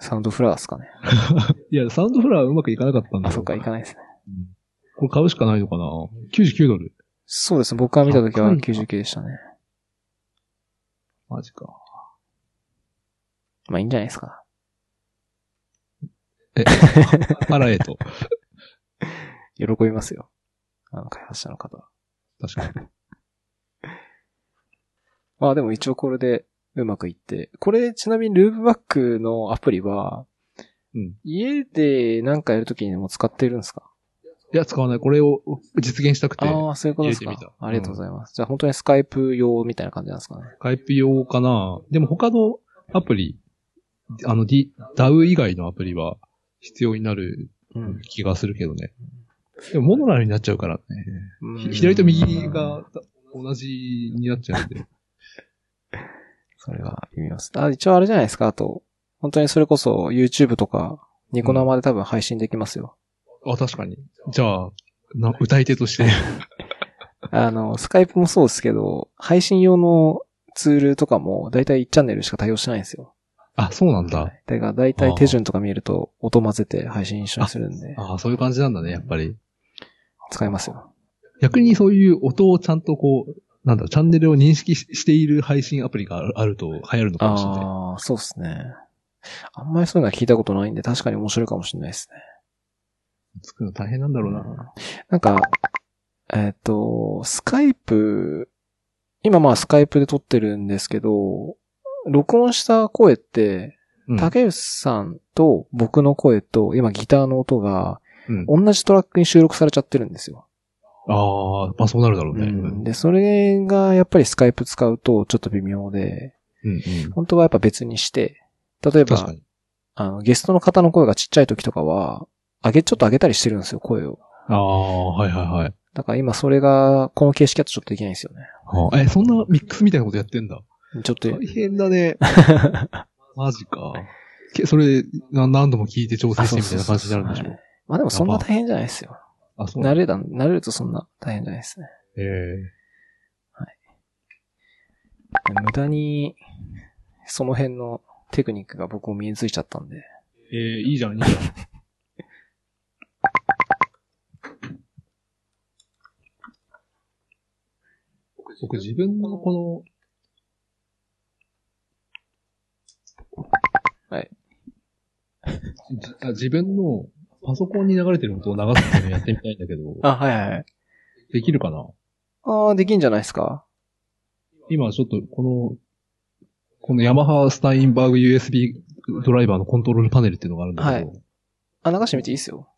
サウンドフラワーですかね。いや、サウンドフラワーうまくいかなかったんだあ、よそっか、いかないですね。うんこれ買うしかないのかな ?99 ドル。そうですね。僕が見た時は高いな99でしたね。マジか。まあいいんじゃないですか。え、払えと。喜びますよ。あの、開発者の方は。確かに。まあでも一応これでうまくいって。これちなみにループバックのアプリは、うん家でなんかやるときにも使ってるんですか？いや、使わない。これを実現したくて、ああ、そういうことですかありがとうございます。じゃあ本当にスカイプ用みたいな感じなんですかね？スカイプ用かなでも他のアプリ、あの、D、DAW 以外のアプリは必要になるうん。気がするけどね。でもモノラルになっちゃうからね。左と右が同じになっちゃうんで。それは微妙です。あ、一応あれじゃないですか。あと、本当にそれこそ YouTube とか、ニコ生で多分配信できますよ。あ、確かに。じゃあ、な歌い手として。あの、スカイプもそうですけど、配信用のツールとかもだいたい1チャンネルしか対応してないんですよ。あ、そうなんだ。だからだいたい手順とか見ると音混ぜて配信一緒にするんで、ああ、そういう感じなんだね、やっぱり。使いますよ。逆にそういう音をちゃんとこう、なんだろう、チャンネルを認識ししている配信アプリがあると流行るのかもしれない。ああ、そうですね。あんまりそういうのは聞いたことないんで確かに面白いかもしれないですね。作るの大変なんだろうな。なんか、えっ、と、スカイプ、今まあスカイプで撮ってるんですけど、録音した声って、うん竹内さんと僕の声と、今ギターの音が、うん、同じトラックに収録されちゃってるんですよ。ああ、まあそうなるだろうね。うんで、それがやっぱりスカイプ使うとちょっと微妙で、うんうん。本当はやっぱ別にして、例えば。あの、ゲストの方の声がちっちゃい時とかは、上げ、ちょっと上げたりしてるんですよ、声を。ああ、はいはいはい。だから今それが、この形式だとちょっとできないんですよね。あえ、そんなミックスみたいなことやってんだ。ちょっと、大変だね。マジか。けそれ、な何度も聞いて調整してみたいな感じになるんでしょはいまあでもそんな大変じゃないですよ。あ、そう。慣れだ、慣れるとそんな大変じゃないですね。ええ無駄に、その辺のテクニックが僕も身についちゃったんで。ええいいじゃん、いいじゃん。僕自分のこの、はい。自分のパソコンに流れてる音を流すっていうのやってみたいんだけど、あ、はいはいはい。できるかな？ああ、できんじゃないですか？今ちょっとこの、このヤマハスタインバーグ USB ドライバーのコントロールパネルっていうのがあるんだけど、はいあ、流してみていいですよ。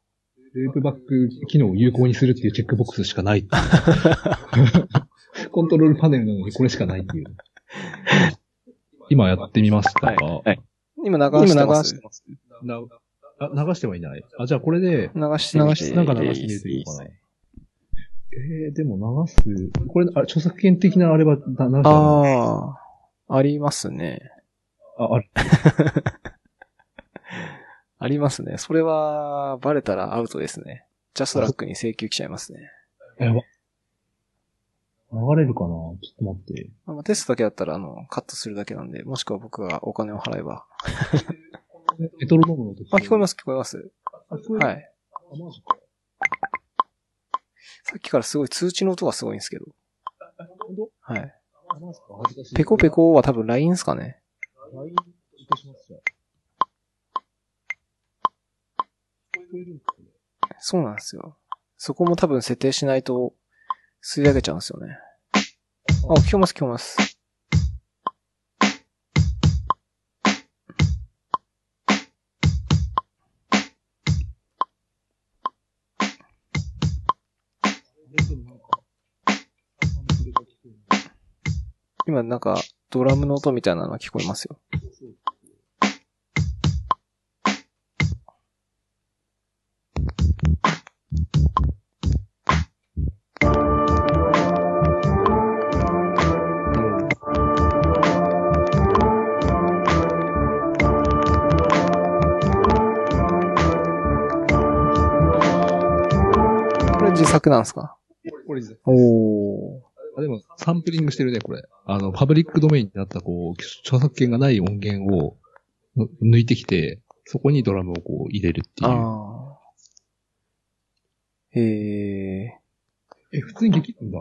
ループバック機能を有効にするっていうチェックボックスしかない。コントロールパネルなのにこれしかないっていう。今やってみましたが、はい今流してます。流ますなあ流してはいない。あ、じゃあこれで、して流し、なんか流してみるといいのかな。いえー、でも流す、これ、あ著作権的なあれは、な流してないああ、ありますね。あ、ある。ありますね。それは、バレたらアウトですね。ジャストラックに請求来ちゃいますね。やば。流れるかな？ちょっと待って。まあ、テストだけだったら、あの、カットするだけなんで、もしくは僕がお金を払えば。メトロノームの音あ、聞こえます、聞こえます。あ、聞こえる。はい。さっきからすごい通知の音がすごいんですけど。はい。ペコペコは多分 LINE ですかね。LINE します。そうなんですよ。そこも多分設定しないと、吸い上げちゃうんですよね。あ、聞こえます、聞こえます。今なんか、ドラムの音みたいなのが聞こえますよ。これ自作なんですか。おー。あ、でも、サンプリングしてるね、これ。あの、パブリックドメインになった、こう、著作権がない音源をぬ抜いてきて、そこにドラムをこう入れるっていう。ああ。へえ。え、普通にできるんだ。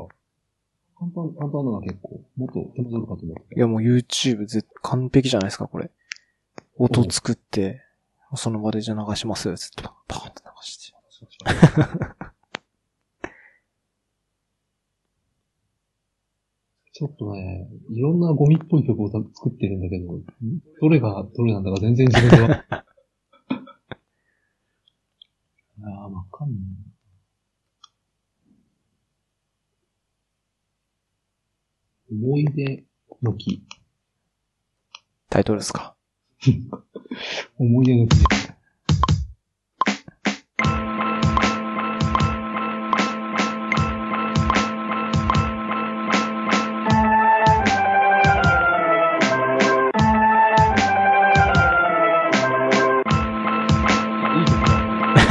簡単、簡単なの結構。もっと手間取るかと思っていやもう YouTube ぜ完璧じゃないですか、これ。音作って、その場でじゃあ流しますよ、つって、パーンと流して。ちょっとね、いろんなゴミっぽい曲を作ってるんだけど、どれがどれなんだか全然自分では。ああ、わかんない。思い出の木。タイトルですか？思い出の木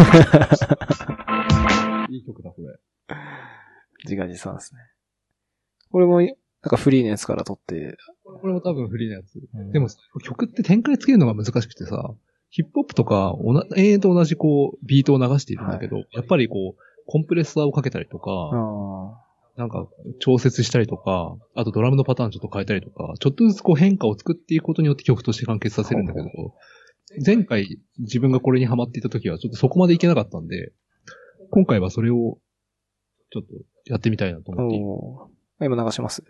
いい曲だこれ。自画自賛ですね。これも、なんかフリーのやつから撮って、これも多分フリーなやつ。うんでも、曲って展開つけるのが難しくてさ、ヒップホップとか、おな永遠と同じこう、ビートを流しているんだけど、やっぱりこう、コンプレッサーをかけたりとか、あなんか、調節したりとか、あとドラムのパターンちょっと変えたりとか、ちょっとずつこう変化を作っていくことによって曲として完結させるんだけど、前回自分がこれにハマっていた時はちょっとそこまでいけなかったんで、今回はそれを、ちょっとやってみたいなとあ。思っている。おー今流します？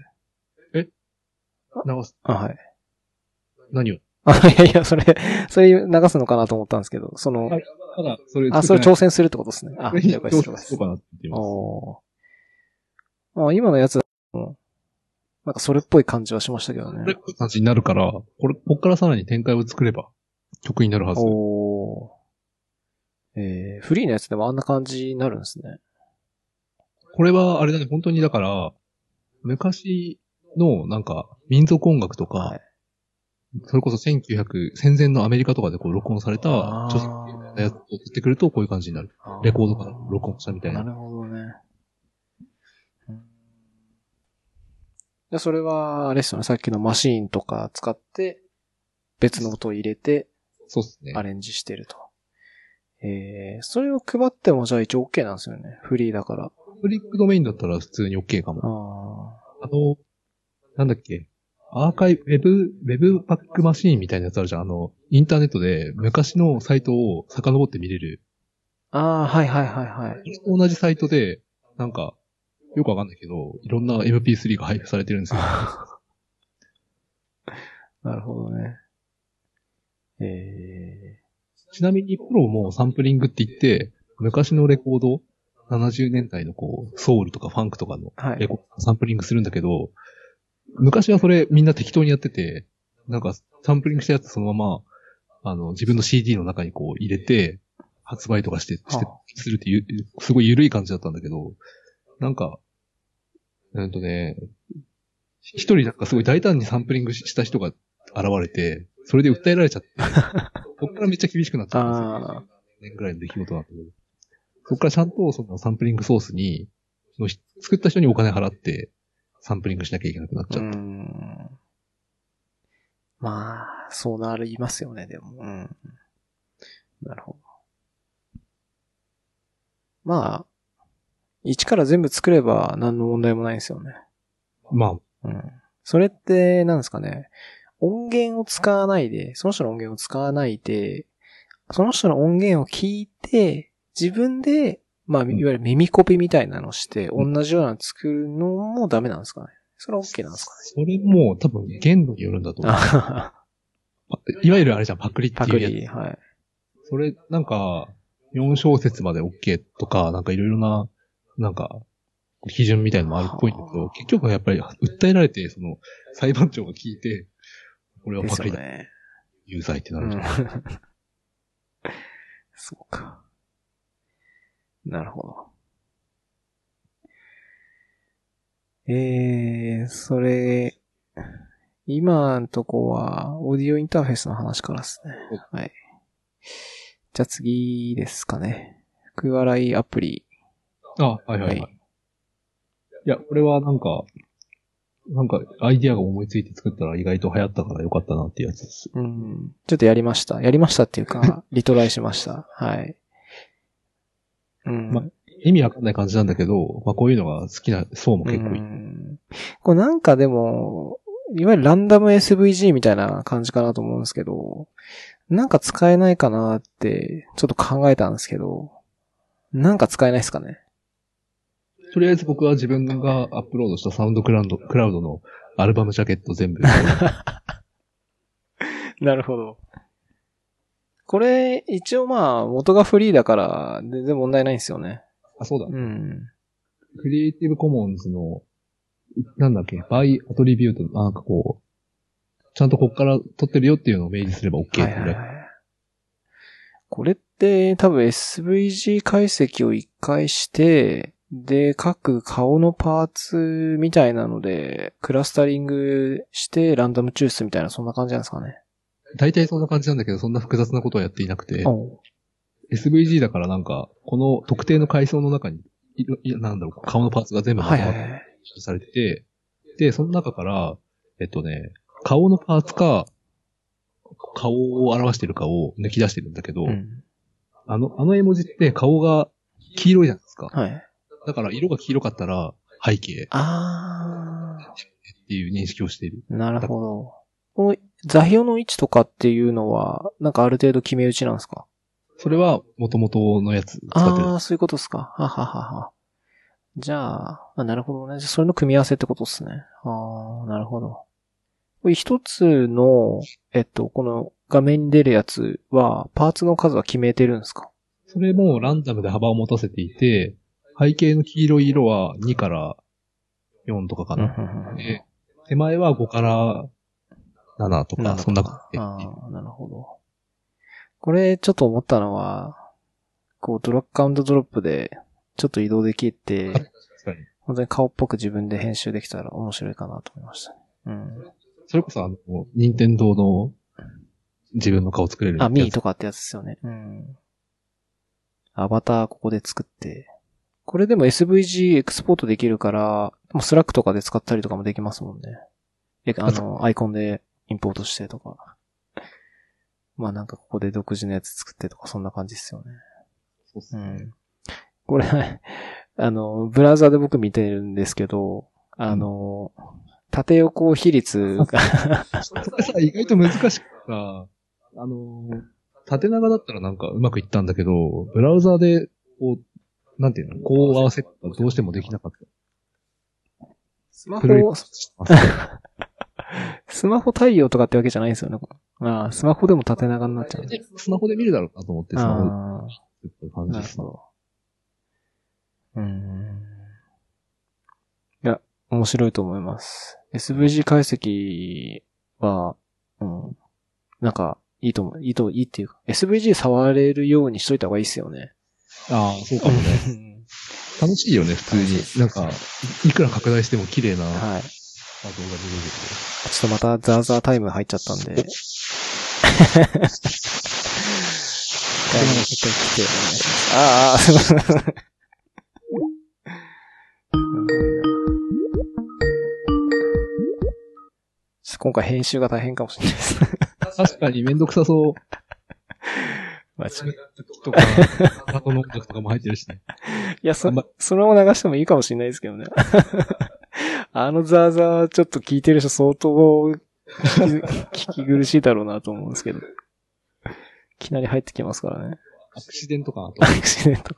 流す、あ、はい。何を？あ、いやいや、それ、それ流すのかなと思ったんですけど、その、はいただ、それあ、それ調挑戦するってことですね。あ、了解です、了解ですそう。かなって言っています。おーあ、今のやつも、なんかそれっぽい感じはしましたけどねこれ。こういう感じになるから、これ、こっからさらに展開を作れば、曲になるはず。おーえー、フリーのやつでもあんな感じになるんですね。これは、あれだね、本当にだから、昔の、なんか、民族音楽とか、はい。それこそ1900、戦前のアメリカとかでこう録音された著作権のやつを取ってくるとこういう感じになる。レコードから録音したみたいな。なるほどね。それは、あれですよね、さっきのマシーンとか使って、別の音を入れて、そうですねア。レンジしてると。えー、それを配ってもじゃあ一応 OK なんですよね。フリーだから。パブリックドメインだったら普通に OK かも。ああの、なんだっけ、アーカイブ、ウェブ、ウェブバックマシーンみたいなやつあるじゃん。あの、インターネットで昔のサイトを遡って見れる。あ。ああ、はいはいはいはい。同じサイトで、なんか、よくわかんないけど、いろんな MP3 が配布されてるんですよ。なるほどね。えちなみにプロもサンプリングって言って、昔のレコード、70年代のこう、ソウルとかファンクとかの。レコードサンプリングするんだけど、昔はそれみんな適当にやってて、なんかサンプリングしたやつそのまま、あの、自分の CD の中にこう入れて、発売とかして、しては、するっていう、すごい緩い感じだったんだけど、なんか、うんとね、一人なんかすごい大胆にサンプリングした人が現れて、それで訴えられちゃって、そっからめっちゃ厳しくなっちゃったんですよ。あ年ぐらいの出来事なんだけど。そっからちゃんとそのサンプリングソースに、その作った人にお金払って、サンプリングしなきゃいけなくなっちゃった。ん。まあ、そうなりますよね、でも。うん。なるほど。まあ、一から全部作れば何の問題もないんですよね。まうん。それって、なんですかね。音源を使わないで、その人の音源を使わないで、その人の音源を聞いて、自分で、まあ、いわゆる耳コピみたいなのをして、うん同じようなの作るのもダメなんですかね。それは OK なんですかあ、それも多分限度によるんだとね。思う。いわゆるあれじゃん、パクリってパクいうやつ。リ、はい。それ、なんか、4小節まで OK とか、なんかいろいろな、なんか、基準みたいのもあるっぽいんだけど、結局はやっぱり訴えられて、その、裁判長が聞いて、これはでパクリだ、ね。有罪ってなうんるじゃん。そうか。なるほど。えー、それ、今のとこは、オーディオインターフェースの話からですね。はい。じゃあ次ですかね。福笑いアプリ。あ、はいはいはい。はいいや、これはなんか、なんか、アイディアが思いついて作ったら意外と流行ったからよかったなっていうやつです。うん。ちょっとやりました。やりましたっていうか、リトライしました。はい。うん。ま意味わかんない感じなんだけど、まあこういうのが好きな層も結構いる。うんこれなんかでも、いわゆるランダム SVG みたいな感じかなと思うんですけど、なんか使えないかなって、ちょっと考えたんですけど、なんか使えないですかね。とりあえず僕は自分がアップロードしたサウンドクラウドクラウドのアルバムジャケット全部。なるほど。これ、一応まあ、元がフリーだから、全然問題ないんですよね。あ、そうだ。うん。クリエイティブコモンズの、いなんだっけ、バイアトリビュート、なんかこう、ちゃんとこっから撮ってるよっていうのを明示すれば OK ってね。はいはいはい。これって多分 SVG 解析を一回して、で、各顔のパーツみたいなので、クラスタリングしてランダム抽出みたいな、そんな感じなんですかね。大体そんな感じなんだけど、そんな複雑なことはやっていなくて、お SVG だからなんか、この特定の階層の中にいなんだろう、顔のパーツが全部まとまってはいはいはい。されてて、で、その中から、えっとね、顔のパーツか、顔を表してるかを抜き出してるんだけど、うん。あの、あの絵文字って顔が黄色いじゃないですか。はい。だから色が黄色かったら背景っあていう認識をしている。ー、なるほど。この座標の位置とかっていうのは、なんかある程度決め打ちなんですか？それは元々のやつ使ってる。ああ、そういうことですか。はははは。じゃあ、あなるほどね。じゃあそれの組み合わせってことですね。ああ、なるほど。一つの、えっと、この画面に出るやつは、パーツの数は決めてるんですか？それもランダムで幅を持たせていて、背景の黄色い色は2から4とかかな。手前は5から7とか、そんな感じで。ああ、なるほど。これ、ちょっと思ったのは、こう、ドラッグカウントドロップで、ちょっと移動できて。本当に顔っぽく自分で編集できたら面白いかなと思いましたね。うん。それこそあの、任天堂の自分の顔作れるあ、ミーととかってやつですよね。うん。アバターここで作って。これでも SVG エクスポートできるから、もうスラックとかで使ったりとかもできますもんね。え、あの、アイコンでインポートしてとか。まあなんかここで独自のやつ作ってとかそんな感じですよね。そうっすね。うん。これ、あの、ブラウザで僕見てるんですけど、あの、縦横比率が、意外と難しくてさ、あのー、縦長だったらなんかうまくいったんだけど、ブラウザで、こう、なんていうの、こう合わせどうしてもできなかった。スマホ、スマホ対応とかってわけじゃないんですよね。ああ、スマホでも縦長になっちゃう。スマホで見るだろうなと思って、スマホ感あ、じです。うーん。いや、面白いと思います。SVG 解析は、うん。なんか、いいと思う。いいと、いいっていうか、SVG 触れるようにしといた方がいいですよね。ああ、そうかもね。楽しいよね、普通に。なんか、いくら拡大しても綺麗な画像がはい。出てちょっとまたザーザータイム入っちゃったんで。一回、一回来てお願いします。ああ、すいません。ちょっと今回編集が大変かもしれないです。確かにめんどくさそう。まあちょとか、ハートの音楽とかも入ってるしね。いや、そま、それも流してもいいかもしれないですけどね。あのザーザーちょっと聞いてる人相当 聞き苦しいだろうなと思うんですけど。いきなり入ってきますからね。アクシデントかなとア。クシデント。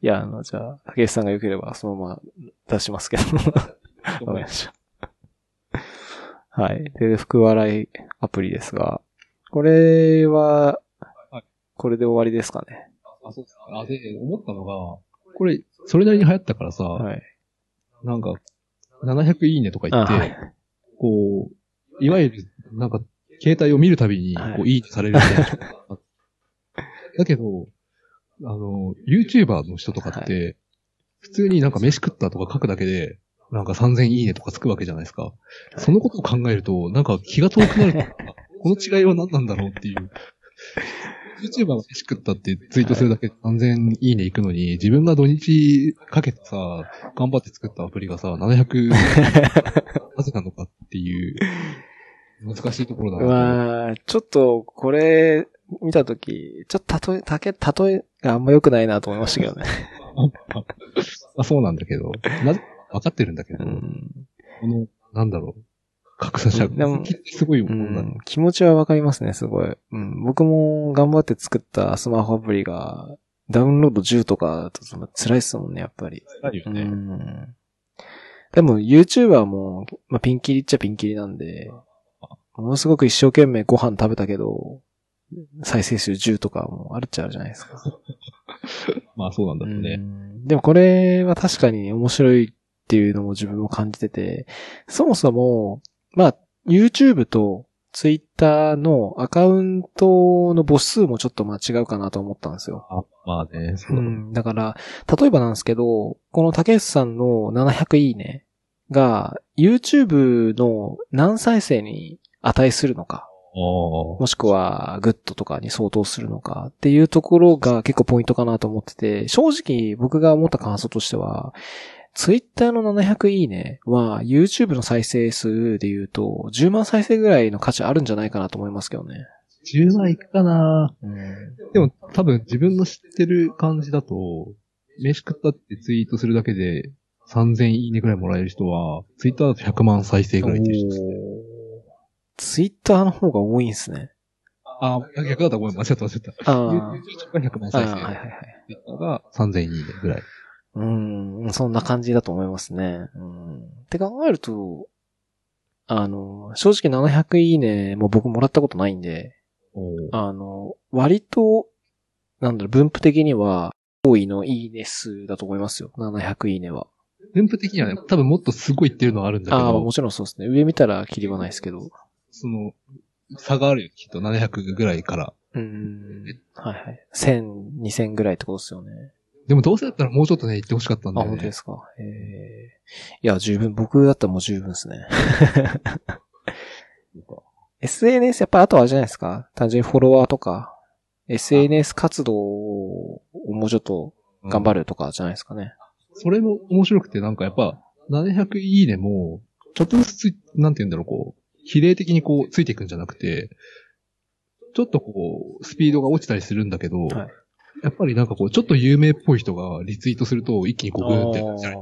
いや、あの、じゃあ、竹内さんが良ければそのまま出しますけど。わかりました。はい。で、福笑いアプリですが、これははい、これで終わりですかね。あ、そうですか。あ、で、思ったのが、これ、それなりに流行ったからさ、はい。なんか、700いいねとか言って、あはいこう、いわゆる、なんか、携帯を見るたびに、はいこう、いいねされるみたいな だけど、あの、YouTuber の人とかって、普通になんか飯食ったとか書くだけで、なんか3000いいねとかつくわけじゃないですか。そのことを考えると、なんか気が遠くなる この違いは何なんだろうっていう。YouTuber が飯食ったってツイートするだけで3000いいねいくのに、自分が土日かけてさ、頑張って作ったアプリがさ、700、なぜなのかっていう、難しいところだな。まあ、ちょっと、これ、見たとき、ちょっと例え、たけ、例えがあんま良くないなと思いましたけどね。あそうなんだけど、なぜ、わかってるんだけど、うん。この、なんだろう、格差社でも会、すごいもうんだ、ん、気持ちはわかりますね、すごい。うん。僕も頑張って作ったスマホアプリが、ダウンロード10とかだと辛いっすもんね、やっぱり。うあるよね。ん。でも YouTuber も、まあ、ピンキリっちゃピンキリなんで、ものすごく一生懸命ご飯食べたけど、再生数10とかもあるっちゃあるじゃないですか。まあそうなんだろううね。んでもこれは確かに面白いっていうのも自分も感じてて、そもそも、まあ、YouTube と Twitter のアカウントの母数もちょっとまあ違うかなと思ったんですよ。あまあね、そうう。ん。だから、例えばなんですけど、この竹内さんの700いいねが YouTube の何再生に値するのか。もしくはグッドとかに相当するのかっていうところが結構ポイントかなと思ってて、正直僕が思った感想としては、ツイッターの700いいねは YouTube の再生数で言うと10万再生ぐらいの価値あるんじゃないかなと思いますけどね。10万いくかなうん。でも多分自分の知ってる感じだと、飯食ったってツイートするだけで3000いいねぐらいもらえる人は、ツイッターだと100万再生ぐらいっていう人ですね。ツイッターの方が多いんですね。ああ、逆だったごめん、間違った間違った。ああ。YouTube が100万あ再生。あはいはいはい。ツイッターが3000いいねぐらい。うん、そんな感じだと思いますね。うん。って考えると、あの、正直700いいねも僕もらったことないんで、あの、割と、なんだろう、分布的には、多いのいいね数だと思いますよ。700いいねは。分布的にはね、多分もっとすごいってるのはあるんだけああ、ども、ちろんそうですね。上見たらキリはないですけど。その、差があるよ、きっと700ぐらいから。うん。はいはい。1000、2000ぐらいってことですよね。でもどうせだったらもうちょっとね、言ってほしかったんだあ、よね。本当ですか？ええいや、十分。僕だったらもう十分ですね。SNS、やっぱあとはあれじゃないですか？単純にフォロワーとか、SNS 活動をもうちょっと頑張る。るとかじゃないですかね。それも面白くて、なんかやっぱ、700いいねも、ちょっとずつつい、なんて言うんだろう、こう、比例的にこう、ついていくんじゃなくて、ちょっとこう、スピードが落ちたりするんだけど、はいやっぱりなんかこう、ちょっと有名っぽい人がリツイートすると、一気にこう、グーンってなっちゃうあ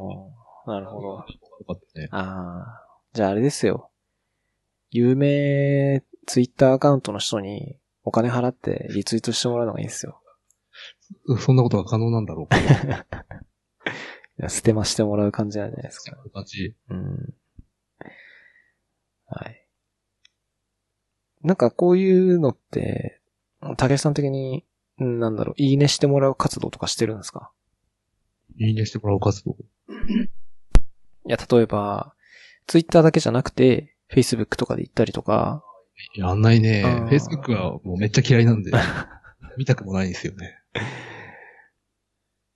ーなるほど。よかったね。ああ。じゃああれですよ。有名ツイッターアカウントの人にお金払ってリツイートしてもらうのがいいんですよ。そんなことが可能なんだろうか。いや捨てましてもらう感じなんじゃないですか。感じ。うん。はい。なんかこういうのって、竹内さん的に、うんなんだろう、いいねしてもらう活動とかしてるんですか？いいねしてもらう活動？いや、例えば、ツイッターだけじゃなくて、Facebook とかで行ったりとか、やんないね。Facebook はもうめっちゃ嫌いなんで、見たくもないんですよね。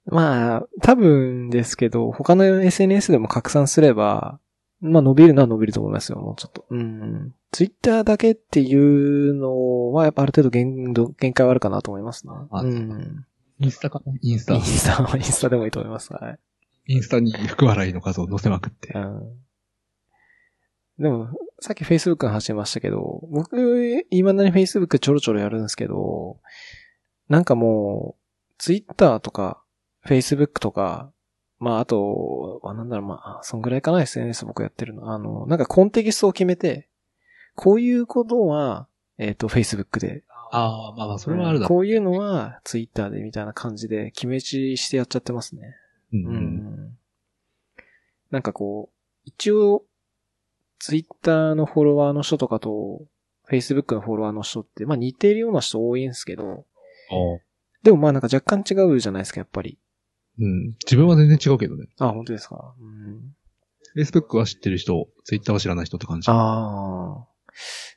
まあ、多分ですけど、他の SNS でも拡散すれば、まあ伸びるのは伸びると思いますよ、もうちょっと。うん。ツイッターだけっていうのは、やっぱある程度限度、限界はあるかなと思いますね。あうん。インスタかな？インスタイン。スタはインスタでもいいと思います。はい。インスタに福笑いの数を載せまくって。うん。でも、さっき Facebook の話しましたけど、僕、今だに Facebook ちょろちょろやるんですけど、なんかもう、Twitter とか、Facebook とか、まああと、あなんだろう、まあ、そんぐらいかな SNS 僕やってるの。あの、なんかコンテキストを決めて、こういうことは、えっ、と、Facebook で。ああ、まあまあ、それはあるだろこういうのは Twitter でみたいな感じで決め打ちしてやっちゃってますね。う。うんううん。んなんかこう、一応、ツイッターのフォロワーの人とかと、Facebook のフォロワーの人って、まあ似ているような人多いんですけど、でもまあなんか若干違うじゃないですか、やっぱり。うん。自分は全然違うけどね。あ、本当ですか？うん、Facebook は知ってる人、Twitter は知らない人って感じ。っああ。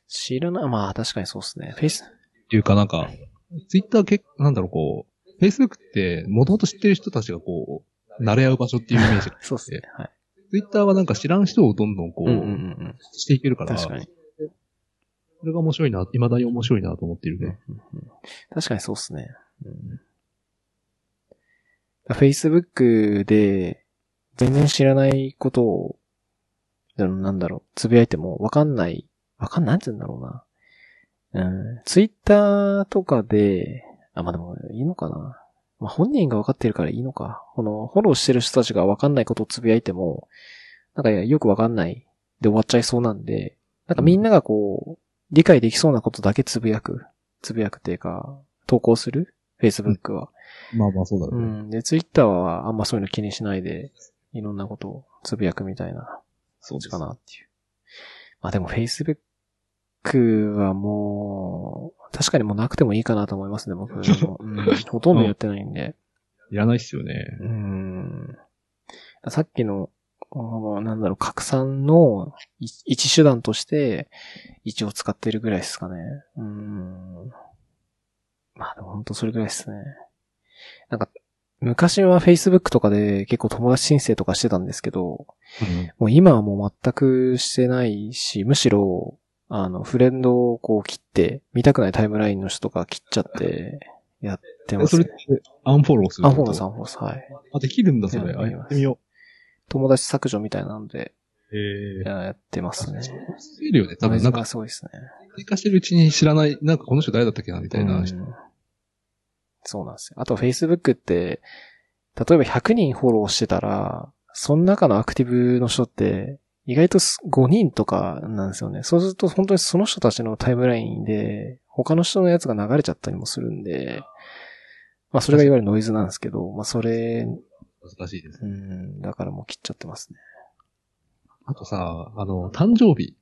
知らない。まあ確かにそうですね。フェイス、ていうかなんか、Twitter 結構、なんだろう、こう、Facebook って、もともと知ってる人たちがこう、慣れ合う場所っていうイメージが そうですね。はい。Twitter はなんか知らん人をどんどんこう、うんうんうんうん。していけるから、確かに。それが面白いな、未だに面白いなと思ってるね。うんうんうん確かにそうっすね。うん、Facebook で全然知らないことを、なんだろう、つぶやいてもわかんない、わかんない、なんて言うんだろうな。うん、Twitter とかで、あ、まあでもいいのかな。まあ本人がわかってるからいいのか。このフォローしてる人たちがわかんないことをつぶやいても、なんかよくわかんないで終わっちゃいそうなんで、なんかみんながこう、理解できそうなことだけつぶやく。つぶやくっていうか、投稿する ?Facebook は。まあまあそうだろううね。ん。で、Twitter はあんまそういうの気にしないで、いろんなことをつぶやくみたいな、そ感じかなっていう。まあでも Facebook はもう、確かにもうなくてもいいかなと思いますね、僕も。うん、ほとんどやってないんで。いらないっすよね。うん。さっきの、あなんだろう、拡散のい一手段として、一応使ってるぐらいですかね。うん。まあでも本当それぐらいですね。なんか、昔は Facebook とかで結構友達申請とかしてたんですけど、もう今はもう全くしてないし、むしろ、あの、フレンドをこう切って、見たくないタイムラインの人とか切っちゃって、やってますねそれっ。て、アンフォローするアンフォローさんフォローはい。あ、できるんだ、それ。あ、やってみよ友達削除みたいなので、う。ええややってますね。増えるよね。多分、なんか、すごいですね。追加してるうちに知らない、なんかこの人誰だったっけな、みたいな。うんそうなんですよ。あと Facebook って、例えば100人フォローしてたら、その中のアクティブの人って、意外とす5人とかなんですよね。そうすると本当にその人たちのタイムラインで、他の人のやつが流れちゃったりもするんで、まあそれがいわゆるノイズなんですけど、まあそれ、難しいですう。ん、だからもう切っちゃってますね。あとさ、あの、誕生日。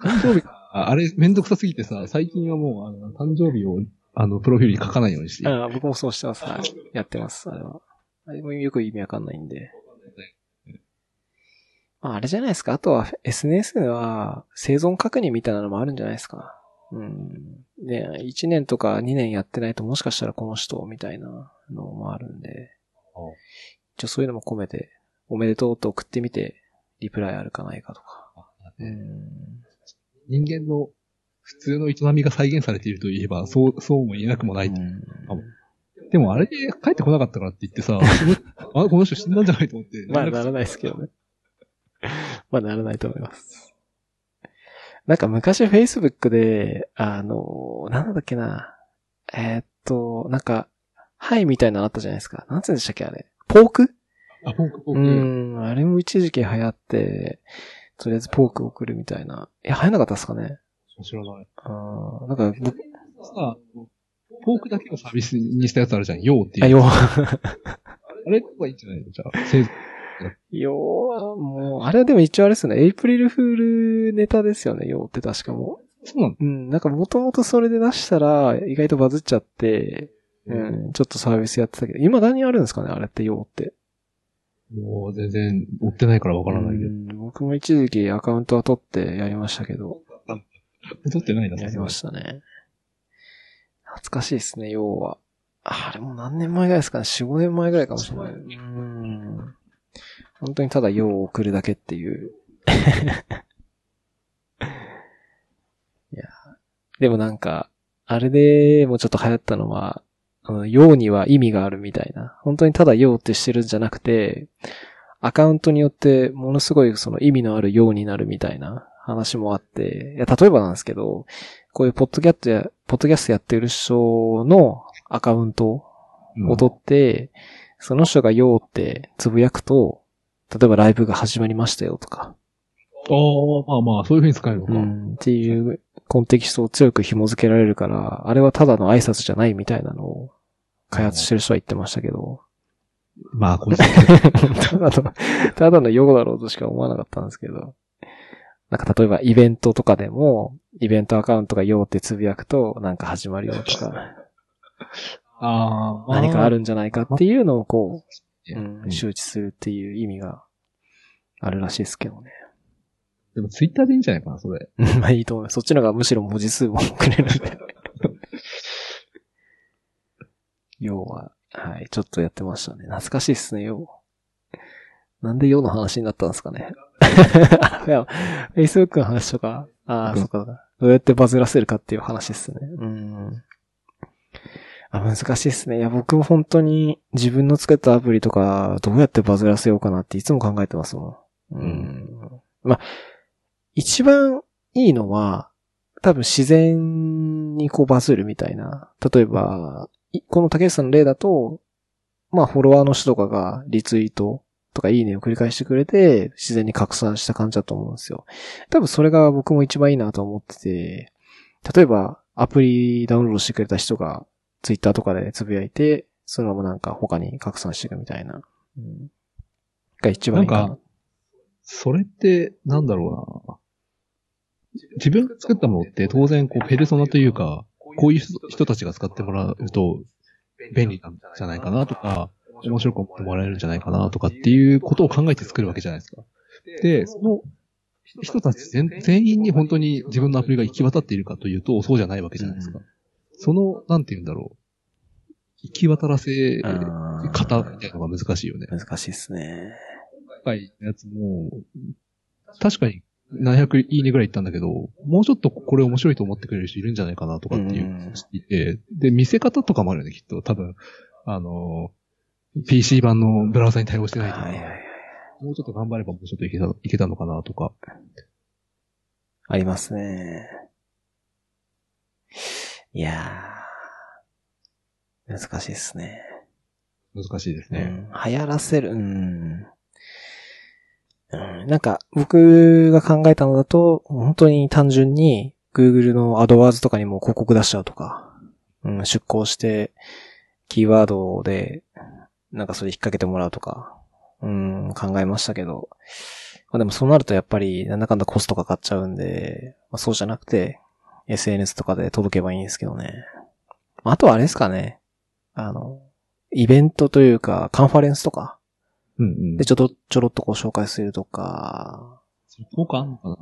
誕生日、あ あれ、めんどくさすぎてさ、最近はもう、あの、誕生日を、あの、プロフィールに書かないようにしている。あ僕もそうしてます。はい。やってます。あれは。あれもよく意味わかんないんで。まあ、あれじゃないですか。あとは SNS は生存確認みたいなのもあるんじゃないですか。うん。ね、1年とか2年やってないともしかしたらこの人みたいなのもあるんでああ。一応そういうのも込めて、おめでとうと送ってみて、リプライあるかないかとか。うん。人間の普通の営みが再現されているといえば、そう、そうも言えなくもない。でもあれで帰ってこなかったからって言ってさ、あ、この人死んだんじゃないと思って。まあ、ならないですけどね。まあ、ならないと思います。なんか昔 Facebook で、あの、なんだっけな。えーっと、なんか、はいみたいなのあったじゃないですか。なんつうんでしたっけあれ。ポークあ、ポークポーうク。ん、あれも一時期流行って、とりあえずポーク送るみたいな。いや、流行んなかったですかね？知らない。あーなんか、僕、さ、ポークだけをサービスにしたやつあるじゃん。ヨーっていう。あ、よ、あれとかいいんじゃないの？じゃあ、せいよは、もう、あれはでも一応あれですよね。エイプリルフールネタですよね、よって確かもう。そうなのうん、なんかもともとそれで出したら、意外とバズっちゃって、うん、ちょっとサービスやってたけど、今何あるんですかねあれってよって。もう全然追ってないからわからないけど。うん僕も一時期アカウントは取ってやりましたけど、撮ってないな、やりましたね。懐かしいですね、要は。ああれもう何年前ぐらいですかね ?4、5年前ぐらいかもしれない。うん。本当にただ用を送るだけっていう。いや。でもなんか、あれでもうちょっと流行ったのは、あの、用には意味があるみたいな。本当にただ用ってしてるんじゃなくて、アカウントによってものすごいその意味のある用になるみたいな話もあって、いや、例えばなんですけど、こういうポッドキャストや、ポッドキャストやってる人のアカウントを取って、その人が用ってつぶやくと、例えばライブが始まりましたよとか、ああ、まあまあ、そういう風に使えるのか。うん、っていうコンテキストを強く紐付けられるから、あれはただの挨拶じゃないみたいなのを開発してる人は言ってましたけど、まあ、これ、ただの、ただの用だろうとしか思わなかったんですけど、なんか例えばイベントとかでも、イベントアカウントが用ってつぶやくと、なんか始まるよとか、ああ、何かあるんじゃないかっていうのをこう、ううんん、周知するっていう意味があるらしいですけどね。でもツイッターでいいんじゃないかな、それ。まあいいと思います。そっちの方がむしろ文字数もくれるんで。要は、はい、ちょっとやってましたね。懐かしいっすね、要。なんで用の話になったんですかね。いや、Facebook の話とか、ああ、そっか。どうやってバズらせるかっていう話ですね。うん。あ、難しいっすね。いや、僕も本当に自分の作ったアプリとか、どうやってバズらせようかなっていつも考えてますもん。うん。まあ、一番いいのは、多分自然にこうバズるみたいな。例えば、いこの竹内さんの例だと、まあフォロワーの人とかがリツイートとかいいねを繰り返してくれて、自然に拡散した感じだと思うんですよ。多分それが僕も一番いいなと思ってて、例えばアプリダウンロードしてくれた人がツイッターとかでつぶやいて、そのままなんか他に拡散していくみたいな。うん、が一番いいかな。なんかそれって、なんだろうな。自分が作ったものって当然、こう、ペルソナというか、こういう人人たちが使ってもらうと便利なんじゃないかなとか、面白く思ってもらえるんじゃないかなとかっていうことを考えて作るわけじゃないですか。で、その人たち全全員に本当に自分のアプリが行き渡っているかというと、そうじゃないわけじゃないですか。その、なんて言うんだろう。行き渡らせうん方みたいなのが難しいよね。難しいですね。今回のやつも、確かに700いいねぐらいいったんだけど、もうちょっとこれ面白いと思ってくれる人いるんじゃないかなとかっていういて、で、見せ方とかもあるよね、きっと。多分、あの、PC 版のブラウザに対応してないとか、はいはいはい。もうちょっと頑張ればもうちょっといけた、いけたのかなとか。ありますね。いやー。難しいですね。難しいですね。うん。流行らせる、うん。うん、なんか、僕が考えたのだと、本当に単純に、Google の AdWords とかにも広告出しちゃうとか、うん、出稿して、キーワードで、なんかそれ引っ掛けてもらうとか、うん、考えましたけど、まあでもそうなるとやっぱり、なんだかんだコストかかっちゃうんで、まあ、そうじゃなくて、SNS とかで届けばいいんですけどね。あとはあれですかね。あの、イベントというか、カンファレンスとか、うんうん。で、ちょっと、ちょろっとこう紹介するとか、それ効果あんのかな？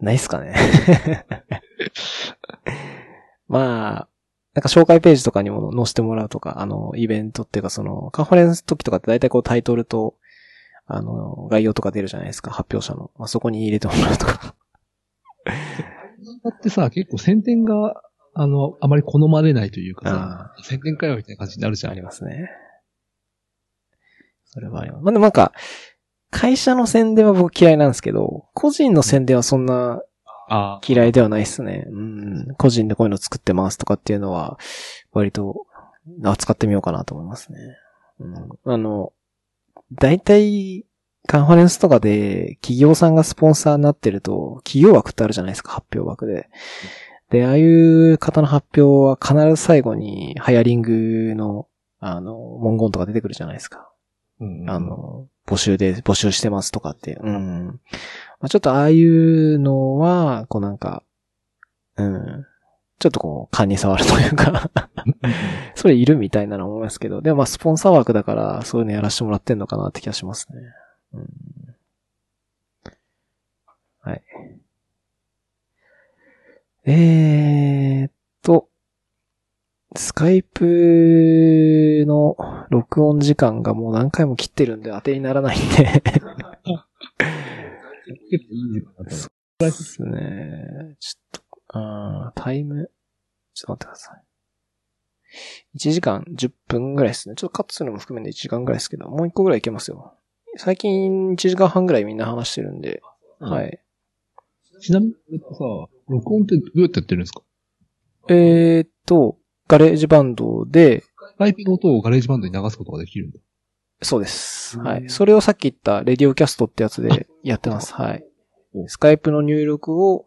ないっすかね。まあ、なんか紹介ページとかにも載せてもらうとか、あの、イベントっていうかその、カンファレンス時とかって大体こうタイトルと、あの、概要とか出るじゃないですか、発表者の。まあ、そこに入れてもらうとか。だってさ、結構宣伝が、あの、あまり好まれないというかさ、宣伝かよみたいな感じになるじゃん。ありますね。それはあります。まあ、でもなんか、会社の宣伝は僕嫌いなんですけど、個人の宣伝はそんなあ嫌いではないっすね。うん。個人でこういうの作ってますとかっていうのは、割と、扱ってみようかなと思いますね。うん。あの、大体、カンファレンスとかで企業さんがスポンサーになってると、企業枠ってあるじゃないですか、発表枠で。で、ああいう方の発表は必ず最後にハイアリングの、あの、文言とか出てくるじゃないですか。うんうんあ、の、募集で、募集してますとかって。うん。まあ、ちょっとああいうのは、こうなんか、うん。ちょっとこう、勘に触るというか、それいるみたいなの思いますけど、でもまあ、スポンサー枠だから、そういうのやらせてもらってんのかなって気がしますね。うん。はい。えーっと、スカイプの録音時間がもう何回も切ってるんで当てにならないんでそうですね。ちょっと、あータイム、ちょっと待ってください。1時間10分ぐらいですね。ちょっとカットするのも含めて1時間ぐらいですけど、もう1個ぐらいいけますよ。最近1時間半ぐらいみんな話してるんで、うんはい。ちなみに、さ、録音ってどうやってやってるんですか？えーっと、ガレージバンドで、スカイプの音をガレージバンドに流すことができるんだ。そうです。うんはい。それをさっき言ったレディオキャストってやつでやってます。はいお。スカイプの入力を、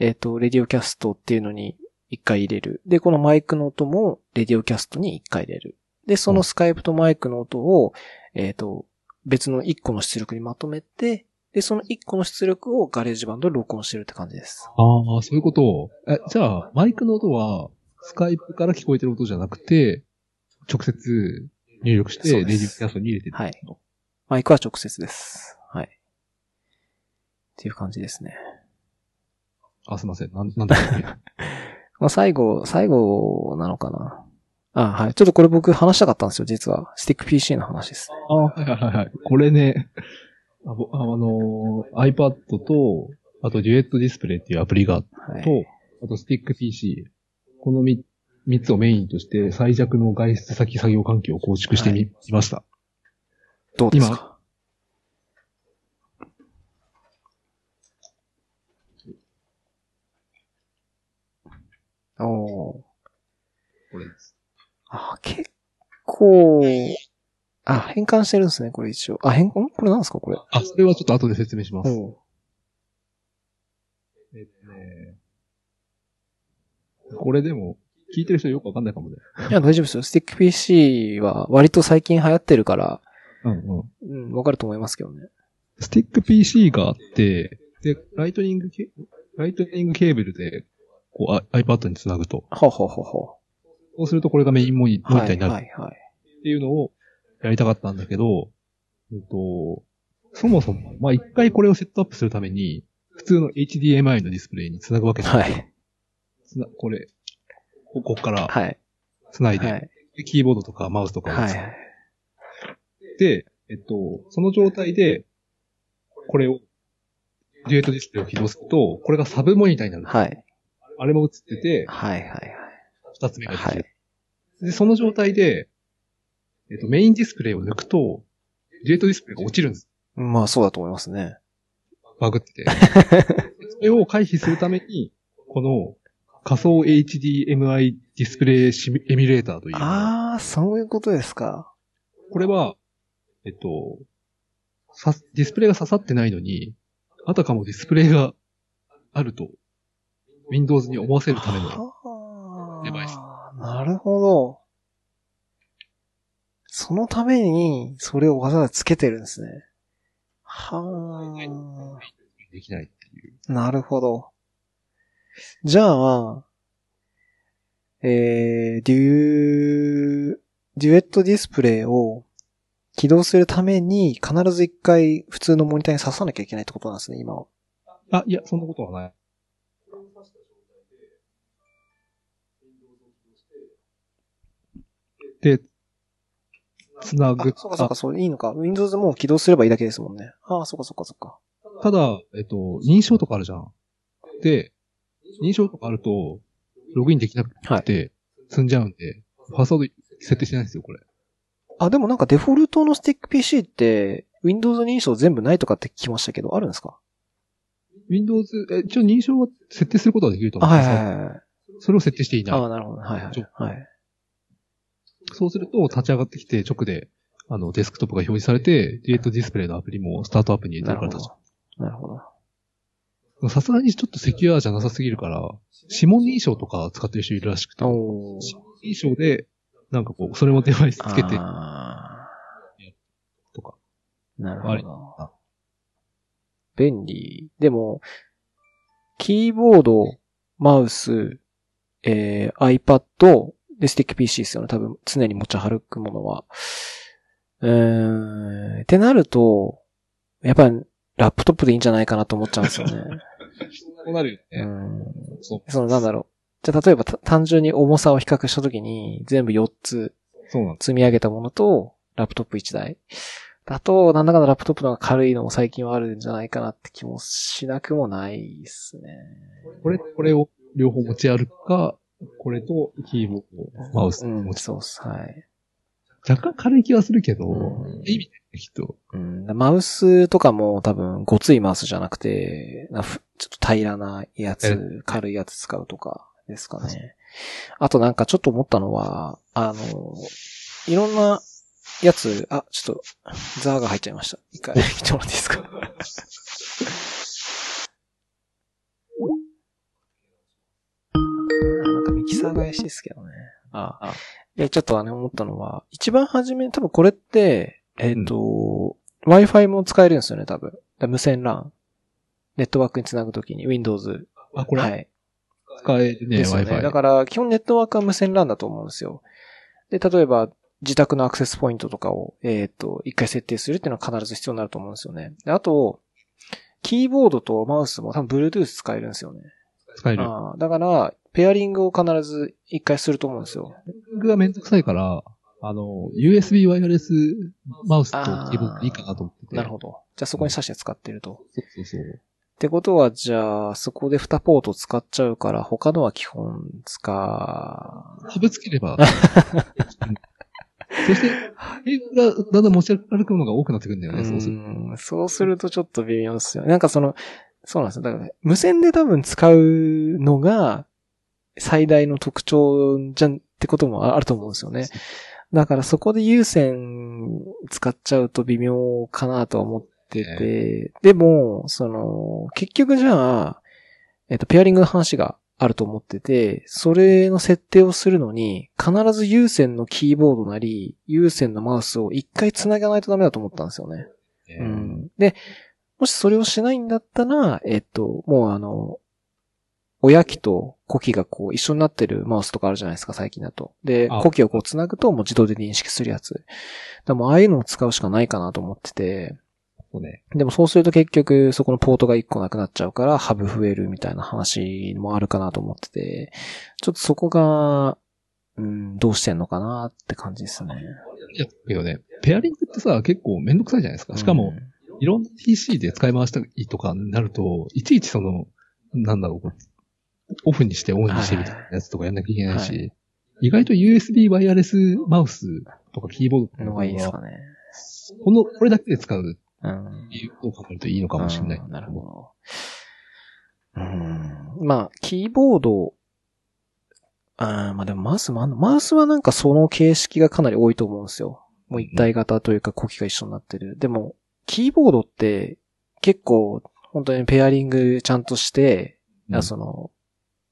えっ、と、レディオキャストっていうのに一回入れる。で、このマイクの音もレディオキャストに一回入れる。で、そのスカイプとマイクの音を、えっ、と、別の一個の出力にまとめて、で、その一個の出力をガレージバンドで録音してるって感じです。ああ、そういうことを。え、じゃあ、マイクの音は、スカイプから聞こえてる音じゃなくて、直接入力して、レそうですディオキャストに入れてる。はい。マイクは直接です。はい。っていう感じですね。あ、すいません。なん、なんだっけ？まあ、最後、最後なのかな。あ、はい。ちょっとこれ僕話したかったんですよ、実は。スティック PC の話です。あはいはいはいはい。これね、あぼあのー iPad と、あとデュエットディスプレイっていうアプリが、はい。と、あとスティック PC。このみ三つをメインとして最弱の外出先作業環境を構築してみ、はいました。どうですか？おーこれです。あ、結構、あ、変換してるんですね、これ一応。あ、変換これなんですか、これ？あ、それはちょっと後で説明します。おうえっとね、これでも、聞いてる人よくわかんないかもね。いや、大丈夫ですよ。スティック PC は割と最近流行ってるから、うんうん。うん、わかると思いますけどね。スティック PC があって、で、ライトニングケ、ライトニングケーブルで、こう、あ iPad につなぐと。ほうほうほうほそうするとこれがメインモニターになるはい、はい。っていうのをやりたかったんだけど、うんと、そもそも、まあ、一回これをセットアップするために、普通の HDMI のディスプレイにつなぐわけなんですよはい。つなこれ、ここからはい。つないで、はい。でキーボードとかマウスとかをはい。で、えっと、その状態で、これをデュエットディスプレイを起動すると、これがサブモニターになる。はい。あれも映ってて、はいはいはい。二つ目ができる。はい。で、その状態で、えっと、メインディスプレイを抜くと、デュエットディスプレイが落ちるんです。まあそうだと思いますね。バグってて。それを回避するために、この仮想 HDMI ディスプレイシミエミュレーターという。ああ、そういうことですか。これは、えっと、さ、ディスプレイが刺さってないのに、あたかもディスプレイがあると、Windows に思わせるための、はあデバイスなるほど。そのために、それをわざわざつけてるんですね。はできないっていう。あ、なるほど。じゃあ、えー、デュー、デュエットディスプレイを起動するために必ず一回普通のモニターに刺さなきゃいけないってことなんですね、今は。あ、いや、そんなことはない。で、つなあぐ。、そうかそうか、そう、いいのか。Windows でもう起動すればいいだけですもんね。ああ、そうかそうかそうか。ただ、えっと、認証とかあるじゃん。で、認証とかあると、ログインできなくて、積んじゃうんで、パスワード設定してないんですよ、これ。あ、でもなんかデフォルトのスティック PC って、Windows 認証全部ないとかって聞きましたけど、あるんですか？Windows、え、一応認証は設定することはできるとあ、思うんはいですよ。はいはい。それを設定していない。ああ、なるほど。はいはい。はい。そうすると、立ち上がってきて、直で、あの、デスクトップが表示されて、ディエットディスプレイのアプリもスタートアップに入れてなるほるから立ちど。なるほど。さすがにちょっとセキュアじゃなさすぎるから、指紋認証とか使ってる人いるらしくて。指紋認証で、なんかこう、それもデバイスつけて、あとか。ーなるほど。便利。でも、キーボード、マウス、えー、iPad、で、スティック PC ですよね。多分、常に持ち歩くものは。うーん、ってなると、やっぱり、ラップトップでいいんじゃないかなと思っちゃうんですよね。そうなるようね。ん。そう。その、なんだろう。じゃあ、例えばた単純に重さを比較したときに、全部4つ積み上げたものと、ラップトップ1台。だと、なんだかんだラップトップの方が軽いのも最近はあるんじゃないかなって気もしなくもないですね。これ、これを両方持ち歩くか、これとキーボード、マウスうん、持ち、そうっす。はい。若干軽い気はするけど、うん意味ないきっと。うん、マウスとかも多分、ごついマウスじゃなくて、なふちょっと平らなやえ？つ、軽いやつ使うとかですかね。あとなんかちょっと思ったのは、あの、いろんなやつ、あ、ちょっと、ザーが入っちゃいました。一回、来てもらっていいですか？なんかミキサーが怪しいですけどね。ああいや、ちょっとあの思ったのは、一番初め、多分これって、えっ、と、Wi-Fi も使えるんですよね、多分。だ無線 LAN。ネットワークにつなぐときに Windows。あ、これ、はい。使えるね、ですよね。Wi-Fi。だから、基本ネットワークは無線 LAN だと思うんですよ。で、例えば、自宅のアクセスポイントとかを、えっ、と、一回設定するっていうのは必ず必要になると思うんですよね。で、あと、キーボードとマウスも多分 Bluetooth 使えるんですよね。使える。ああだから、ペアリングを必ず一回すると思うんですよ。僕がめんどくさいから、あの、USB ワイヤレスマウスとキーボードでいいかなと思ってて。なるほど。じゃあそこに挿して使ってると。そうそうそう。ってことは、じゃあ、そこで2ポート使っちゃうから、他のは基本使ハブつければ。そして、ケーブルがだんだん持ち歩くものが多くなってくるんだよね、そうするうんそうするとちょっと微妙ですよね。なんかその、そうなんですよ。だから、無線で多分使うのが最大の特徴じゃんってこともあると思うんですよね。だからそこで有線使っちゃうと微妙かなとは思ってて、でも、その、結局じゃあ、えっと、ペアリングの話があると思ってて、それの設定をするのに、必ず有線のキーボードなり、有線のマウスを一回繋がないとダメだと思ったんですよね。ねうん。で、もしそれをしないんだったら、えっと、もうあの、親機と子機がこう一緒になってるマウスとかあるじゃないですか、最近だと。で、あ子機をこう繋ぐともう自動で認識するやつ。でもうああいうのを使うしかないかなと思ってて、そうね。でもそうすると結局そこのポートが1個なくなっちゃうからハブ増えるみたいな話もあるかなと思ってて、ちょっとそこが、うん、どうしてんのかなって感じですね。いや、けどね、ペアリングってさ、結構めんどくさいじゃないですか。しかも、いろんな PC で使い回したいとかになると、いちいちその、なんだろうオフにしてオンにしてみたいなやつとかやんなきゃいけないし、はい意外と USB ワイヤレスマウスとかキーボードとかのがいいですかね。この、これだけで使ううん。理由を考えるといいのかもしれない。うんなるほど。うん。まあ、キーボード、あーまあでもマウスもあんのマウスはなんかその形式がかなり多いと思うんですよ。もう一体型というか呼気が一緒になってる。でも、キーボードって結構本当にペアリングちゃんとして、うんあその、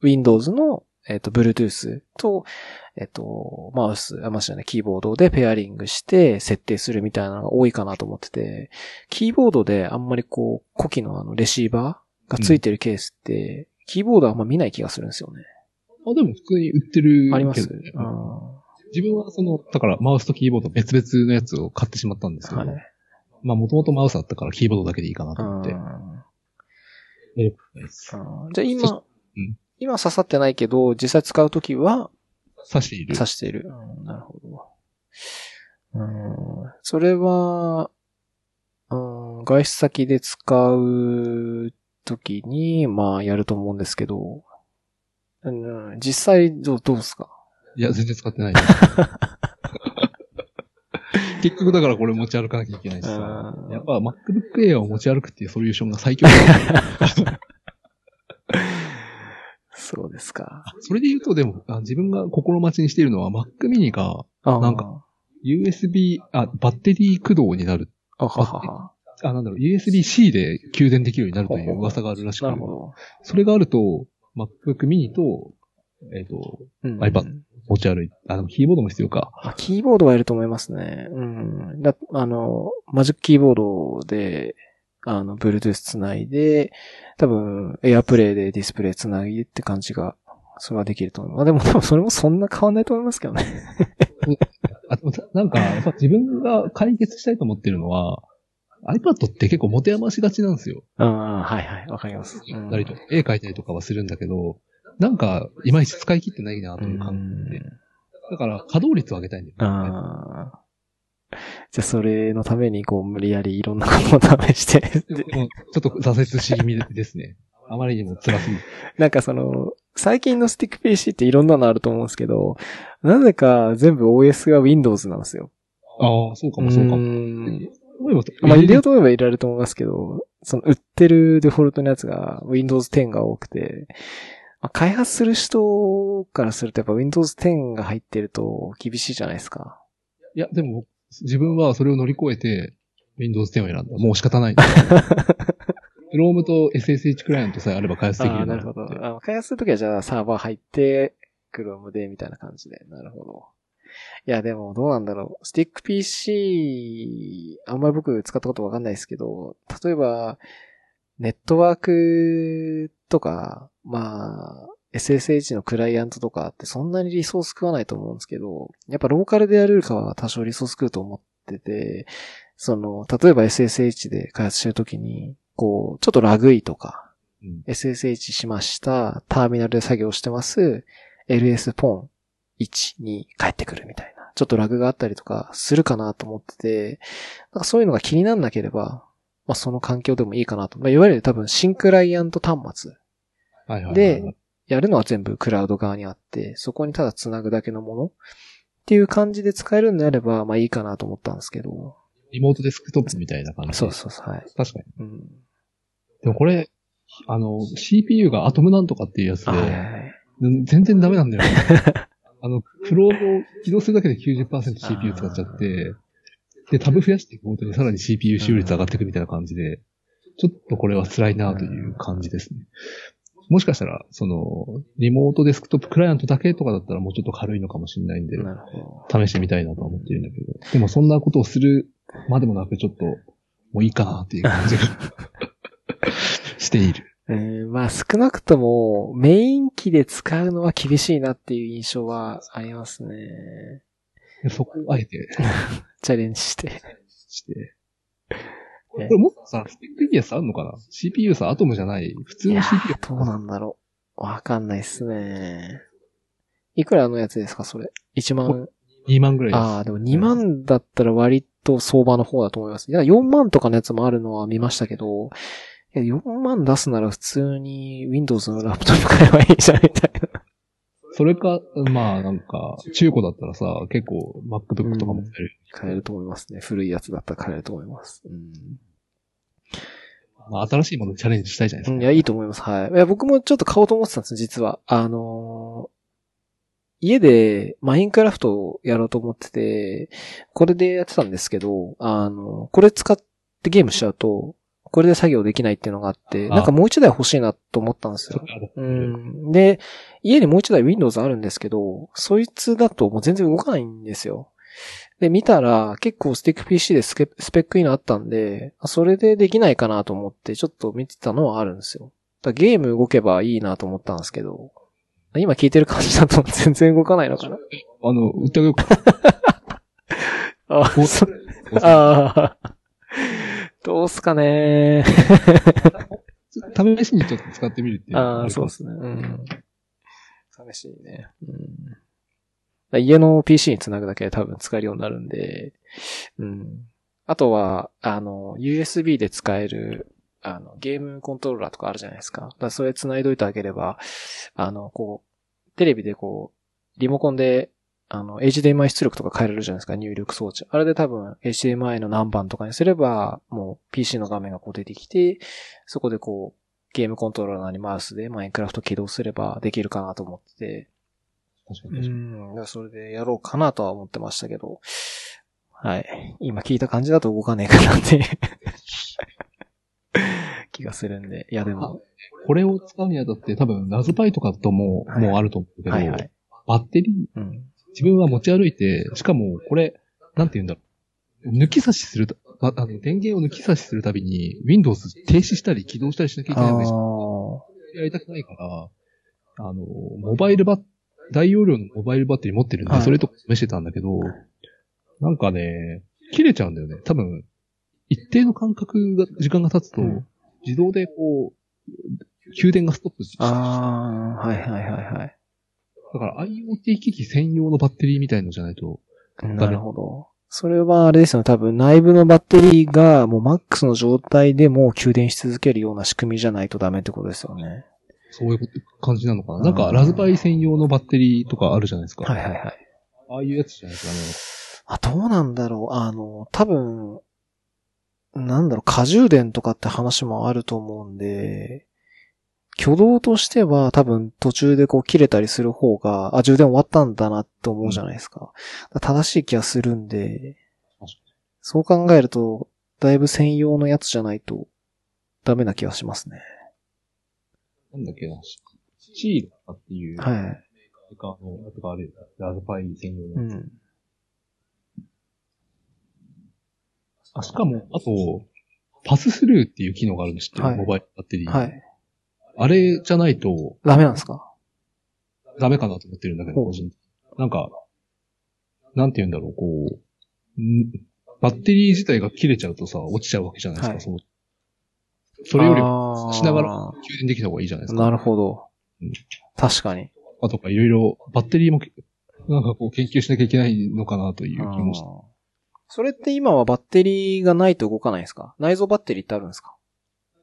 Windows の、えっ、と、Bluetooth と、えっ、と、マウス、あ、ましね、キーボードでペアリングして設定するみたいなのが多いかなと思ってて、キーボードであんまりこう、呼気のあの、レシーバーがついてるケースって、キーボードはあんま見ない気がするんですよね。あ、でも普通に売ってるあります？うん。自分はその、だからマウスとキーボード別々のやつを買ってしまったんですけど、はい。まあもともとマウスあったからキーボードだけでいいかなと思って。じゃあ今、うん今刺さってないけど、実際使うときは刺している。刺している。うんなるほど。うん、それは、うん、外出先で使うときに、まあ、やると思うんですけど、うん、実際どう、どうですか？いや、全然使ってない。結局だからこれ持ち歩かなきゃいけないしさう。んやっぱ MacBook Air を持ち歩くっていうソリューションが最強だ そうですか。それで言うとでも、あ自分が心待ちにしているのは Mac mini があなんか、USB、あ、バッテリー駆動になる。あははは。あ、なんだろう、USB-C で給電できるようになるという噂があるらしくなるほど。それがあると、MacBook mini と、えっ、と、うん iPad 持ち歩いあ、でもキーボードも必要か。あキーボードはいると思いますね。うん。だ、あの、マジックキーボードで、あの、Bluetooth つないで、多分、AirPlay でディスプレイつないでって感じが、それはできると思いまあでも多分それもそんな変わんないと思いますけどね。あ となんか、自分が解決したいと思ってるのは、iPad って結構持て余しがちなんですよ。うん、はいはい、わかります。うんと絵描いたりとかはするんだけど、なんか、いまいち使い切ってないなという感じで。だから、稼働率を上げたいんだよね。ああ。じゃあそれのためにこう無理やりいろんなことを試して、ちょっと挫折し気味ですね。あまりにも辛すぎて。なんかその、最近のスティック PC っていろんなのあると思うんですけど、なぜか全部 OS が Windows なんですよ。ああ、そうかもそうかうも。まあ入れようと思えば入れられると思いますけど、その売ってるデフォルトのやつが Windows 10が多くて、まあ、開発する人からするとやっぱ Windows 10が入ってると厳しいじゃないですか。いや、でも、自分はそれを乗り越えて、Windows 10を選んだ。もう仕方ない。Chrome と SSH クライアントさえあれば開発できるなるほど。あ開発するときはじゃあサーバー入って、Chrome でみたいな感じで。なるほど。いや、でもどうなんだろう。スティック PC、あんまり僕使ったことわかんないですけど、例えば、ネットワークとか、まあ、SSH のクライアントとかってそんなにリソース食わないと思うんですけど、やっぱローカルでやるよりかは多少リソース食うと思ってて、その、例えば SSH で開発してるときに、こう、ちょっとラグいとか、うん SSH しました。ターミナルで作業してます。LS ポン1に帰ってくるみたいな。ちょっとラグがあったりとかするかなと思ってて、なんかそういうのが気にならなければ、まあその環境でもいいかなと。まあいわゆる多分新クライアント端末。で、やるのは全部クラウド側にあって、そこにただ繋ぐだけのものっていう感じで使えるんであれば、まあいいかなと思ったんですけど。リモートデスクトップみたいな感じ。そうそうそう、はい。確かに。うん。でもこれ、あの、CPU がアトムなんとかっていうやつで、全然ダメなんだよね。あの、フローを起動するだけで 90%CPU 使っちゃって、で、タブ増やしていくごとにさらに CPU 使用率上がっていくみたいな感じで、ちょっとこれは辛いなという感じですね。もしかしたら、その、リモートデスクトップクライアントだけとかだったらもうちょっと軽いのかもしれないんで。試してみたいなとは思ってるんだけど、でもそんなことをするまでもなくちょっと、もういいかなっていう感じが している。えーまあ少なくともメイン機で使うのは厳しいなっていう印象はありますね。でそこをあえて チャレンジして。して。これもっとさ、スペックいいやつあるのかな ?CPU さ、アトムじゃない、普通の CPU。ー、どうなんだろう。わかんないっすね。いくらのやつですか、それ？1万？2万ぐらいです。ああ、でも2万だったら割と相場の方だと思います。いや、4万とかのやつもあるのは見ましたけど、いや4万出すなら普通に Windows のラップトップ買えばいいじゃんみたいな。それか、まあなんか、中古だったらさ、結構 MacBook とかも買える。買えると思いますね。古いやつだったら買えると思います。うん。まあ新しいものにチャレンジしたいじゃないですか。うんいや、いいと思います。はい。いや、僕もちょっと買おうと思ってたんです実は。あのー家でマインクラフトをやろうと思ってて、これでやってたんですけど、あの、これ使ってゲームしちゃうと、これで作業できないっていうのがあって、あなんかもう一台欲しいなと思ったんですよ。うん。で、家にもう一台 Windows あるんですけど、そいつだともう全然動かないんですよ。で、見たら結構スティック PC でスペックいいのあったんで、あそれでできないかなと思ってちょっと見てたのはあるんですよ。だゲーム動けばいいなと思ったんですけど、今聞いてる感じだと全然動かないのかなあの、売ってあげようか。あ、ああ。どうすかね試しにちょっと使ってみるっていう。ああ、そうですね。うん。寂しいね。うん。家の PC につなぐだけで多分使えるようになるんで、うん。あとは、あの、USB で使える、あの、ゲームコントローラーとかあるじゃないですか。だそれ繋いどいてあげれば、あの、こう、テレビでこう、リモコンで、あの、HDMI 出力とか変えれるじゃないですか、入力装置。あれで多分 HDMI の何番とかにすれば、もう PC の画面がこう出てきて、そこでこう、ゲームコントローラーにマウスでマインクラフト起動すればできるかなと思ってて、う確かに確かに。ん、だからそれでやろうかなとは思ってましたけど、はい。今聞いた感じだと動かねえかなって 気がするんで。いやでも、これを使うにあたって多分ラズパイとかとも、はいもうあると思うけど、はいはい。バッテリー、うん。自分は持ち歩いて、しかもこれ、なんて言うんだろう。抜き差しすると、ああの、電源を抜き差しするたびに、Windows 停止したり起動したりしなきゃいけないので、あやりたくないから、あの、モバイルバッ、大容量のモバイルバッテリー持ってるんで、はいそれとか試してたんだけど、なんかね、切れちゃうんだよね。多分、一定の間隔が、時間が経つと、うん自動でこう、給電がストップしあ。ああ、はいはいはいはい。だから IoT 機器専用のバッテリーみたいのじゃないと、なるほど。それはあれですよね。多分内部のバッテリーがもうマックスの状態でも給電し続けるような仕組みじゃないとダメってことですよね。そういう感じなのかな。なんか、ラズパイ専用のバッテリーとかあるじゃないですか。はいはいはい。ああいうやつじゃないですかね。あ、どうなんだろう。あの、多分、なんだろう、過充電とかって話もあると思うんで、挙動としては多分途中でこう切れたりする方が、あ、充電終わったんだなって思うじゃないですか。正しい気がするんでそう考えると、だいぶ専用のやつじゃないとダメな気がしますね。なんだっけな、シールとかっていう、はい。メーカーのやつがあるよラズパイ専用のやつ。うん。あ、しかも、あと、パススルーっていう機能があるんですって、はいモバイルバッテリー。はい。あれじゃないとダメなんですか？ダメかなと思ってるんだけど、個人的になんか、なんて言うんだろう、こう、んバッテリー自体が切れちゃうとさ、落ちちゃうわけじゃないですか、はいそのそれよりしながら給電できた方がいいじゃないですか。なるほどうん。確かに。あとかいろいろ、バッテリーも、なんかこう研究しなきゃいけないのかなという気もして。あーそれって今はバッテリーがないと動かないんですか？内蔵バッテリーってあるんですか？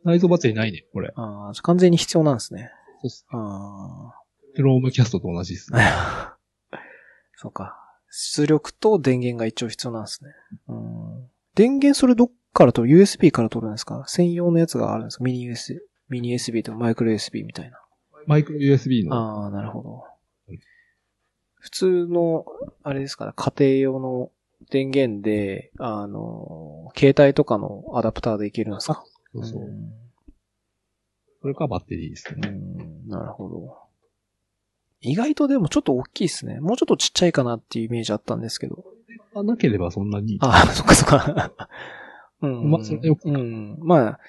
内蔵バッテリーないね、これ。ああ、完全に必要なんですね。そうっす。あクロームキャストと同じですね。あ。そうか。出力と電源が一応必要なんですね。うん。電源それどっから取る ?USB から取るんですか？専用のやつがあるんですか？ミニ USB、ミニ USB とかマイクロ USB みたいな。マイクロ USB の。ああ、なるほどうん。普通の、あれですかね、家庭用の電源で、あの、携帯とかのアダプターでいけるんですか？そうそう。んこれがバッテリーですうね。ん、なるほど。意外とでもちょっと大きいですね。もうちょっとちっちゃいかなっていうイメージあったんですけど。あなければそんなに。ああ、そっかそっか。うん。まあそれでよくうん。まあ、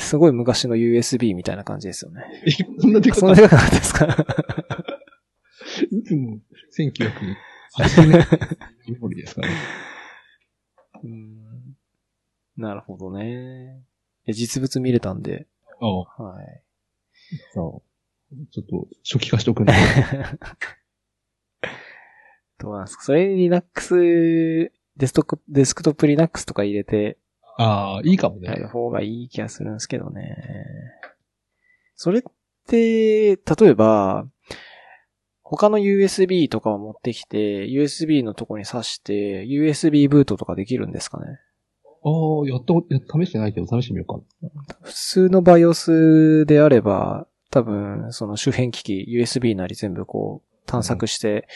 すごい昔の USB みたいな感じですよね。え、こんなでかそんなでかかったですか？いつも1980年メモリですからね。うん。なるほどね。実物見れたんで。ああ、はい。そう。ちょっと初期化しておくんで。どうなんですか？それ Linux デスクトップ、デスクトップ Linux とか入れてああ、いいかもね。やる方がいい気がするんですけどね。それって、例えば、他の USB とかを持ってきて、USB のとこに挿して、USB ブートとかできるんですかね？ああ、やった試してないけど試してみようかな。普通の BIOS であれば、多分、その周辺機器、USB なり全部こう、探索して、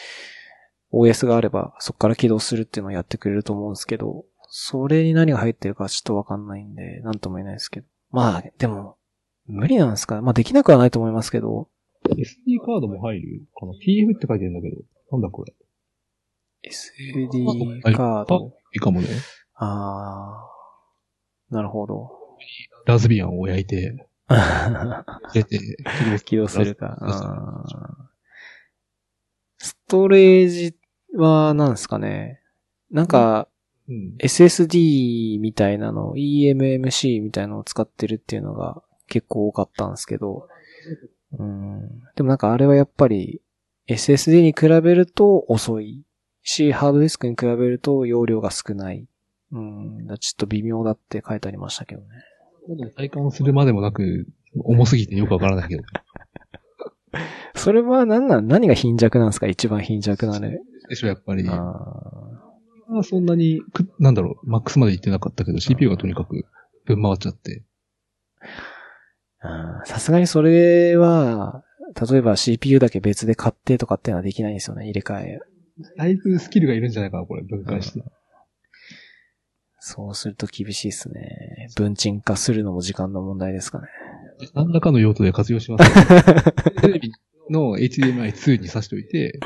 OS があれば、そこから起動するっていうのをやってくれると思うんですけど、それに何が入ってるかちょっとわかんないんで、なんとも言えないですけど。まあ、でも、無理なんですかまあ、できなくはないと思いますけど、SD カードも入るかな ?TF って書いてるんだけど。なんだこれ。SD カード。いいかもね。あー、なるほど。ラズビアンを焼いて、出て、起動するか。ストレージは何ですかねなんか、うん。SSD みたいなの、eMMC みたいなのを使ってるっていうのが結構多かったんですけど、うん。でもなんかあれはやっぱり SSD に比べると遅いし、ハードディスクに比べると容量が少ない。うん。ちょっと微妙だって書いてありましたけどね。体感するまでもなく、重すぎてよくわからないけど。それは何なん、何が貧弱なんですか？一番貧弱なね。でしょ、やっぱり。あまあそんなにく、なんだろう、マックスまで行ってなかったけど、CPU がとにかく分回っちゃって。ーさすがにそれは、例えば CPU だけ別で買ってとかってのはできないんですよね、入れ替え。だいぶスキルがいるんじゃないかな、これ、分解して。そうすると厳しいですね。分賃化するのも時間の問題ですかね。何らかの用途で活用します。テレビの HDMI2 に挿しといて、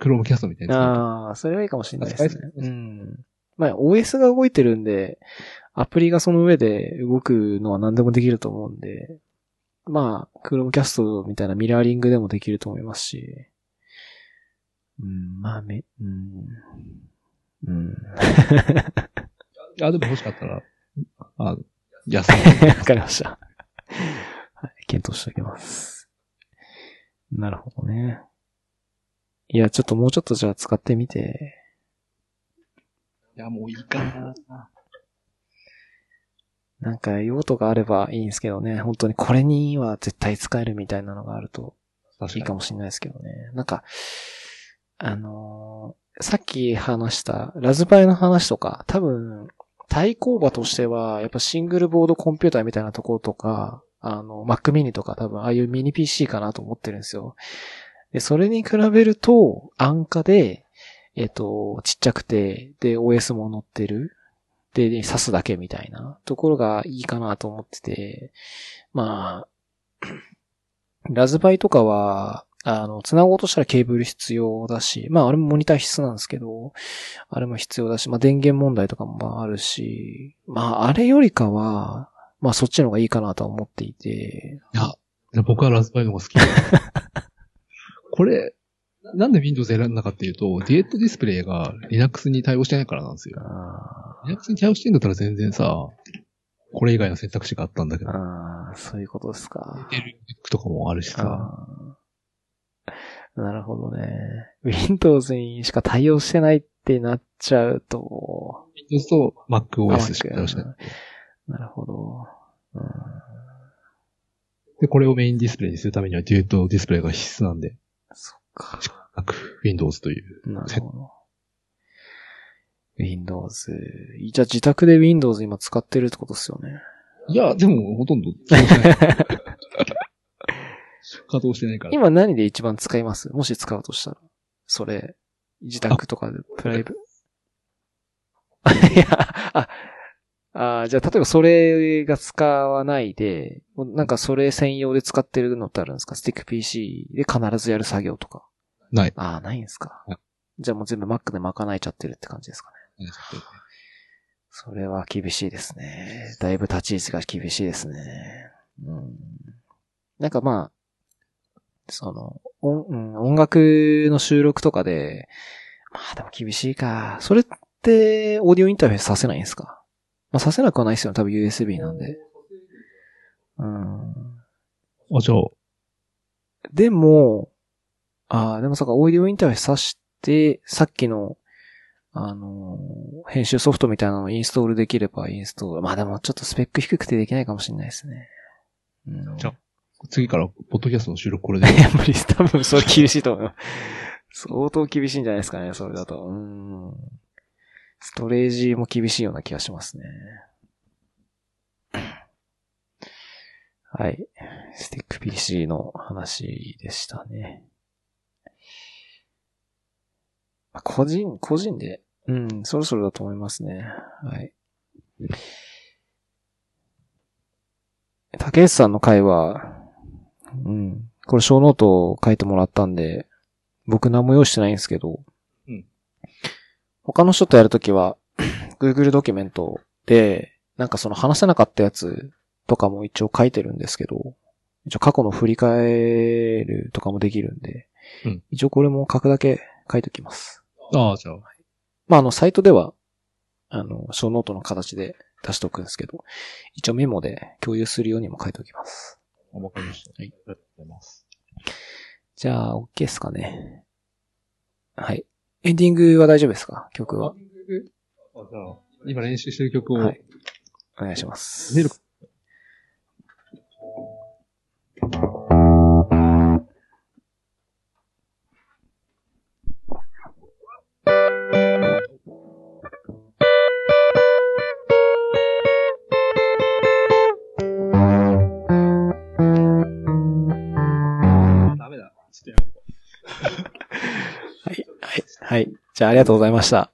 Chromecast みたいな。ああ、それはいいかもしれないですねあ。うん。まあ、OS が動いてるんで、アプリがその上で動くのは何でもできると思うんで、まあ、Chromecast みたいなミラーリングでもできると思いますし、うん、まあ、め、うん、うん。あ、でも欲しかったら、あ、安い。わかりました。はい、検討しておきます。なるほどね。いや、ちょっともうちょっとじゃあ使ってみて、いや、もういいかな。なんか用途があればいいんですけどね、本当にこれには絶対使えるみたいなのがあると確いいかもしれないですけどね。なんか、あのーさっき話したラズパイの話とか、多分、対抗馬としては、やっぱシングルボードコンピューターみたいなところとか、あの、Mac mini とか多分、ああいうミニ PC かなと思ってるんですよ。で、それに比べると、安価で、えっ、と、ちっちゃくて、で、OS も載ってる。で、挿すだけみたいなところがいいかなと思ってて、まあ、ラズパイとかは、あの、繋ごうとしたらケーブル必要だし、まああれもモニター必須なんですけど、あれも必要だし、まあ電源問題とかもまああるし、まああれよりかは、まあそっちの方がいいかなとは思っていて、いや、僕はラズパイの方が好き。これ、なんで Windows 選んだかっていうと、ディエットディスプレイが Linux に対応してないからなんですよ。あ Linux に対応してんだったら全然さ、これ以外の選択肢があったんだけーど、あー、そういうことですか。デルとかもあるしさ、なるほどね。Windows にしか対応してないってなっちゃうと、Windows とあ MacOS しか対応してない。なるほど。うんで、これをメインディスプレイにするためにはデュエットディスプレイが必須なんで、そっか。なく Windows という。なるほど。Windows。じゃあ自宅で Windows 今使ってるってことですよね。いや、でもほとんど 稼働してない。から。今何で一番使います？もし使うとしたら。それ、自宅とかでプライブ。いや、あ、あじゃあ例えばそれが使わないで、なんかそれ専用で使ってるのってあるんですか？スティック PC で必ずやる作業とか。ない。ああ、ないんですかはい。じゃあもう全部 Mac で賄えちゃってるって感じですかね。それは厳しいですね。だいぶ立ち位置が厳しいですね。うん。なんかまあ、その、音,、うん、音楽の収録とかで、まあでも厳しいか。それって、オーディオインターフェースさせないんですか？まあさせなくはないですよね。多分 USB なんで。うん。あ、じゃあ、でも、ああ、でもそうか、オーディオインターフェースさして、さっきの、あのー編集ソフトみたいなのをインストールできればインストール。まあでもちょっとスペック低くてできないかもしれないですね。うん、じゃ次から、ポッドキャストの収録これで。いや、無理です。多分それ厳しいと思う。相当厳しいんじゃないですかね、それだと。うん。ストレージも厳しいような気がしますね。はい。スティック PC の話でしたね。個人、個人で、うん、そろそろだと思いますね。はい。竹内さんの回は、うん。これショーノートを書いてもらったんで、僕何も用意してないんですけど、うん他の人とやるときは、Google ドキュメントで、なんかその話せなかったやつとかも一応書いてるんですけど、一応過去の振り返るとかもできるんで、うん一応これも書くだけ書いておきます。ああ、じゃあ。まあ、あの、サイトでは、あの、小ノートの形で出しておくんですけど、一応メモで共有するようにも書いておきます。あわかりました。はい。ありがとうございます。じゃあ、OK ですかね。はい。エンディングは大丈夫ですか？曲は。あ、じゃあ、今練習してる曲を、はい。お願いします。はい。じゃあ、ありがとうございました。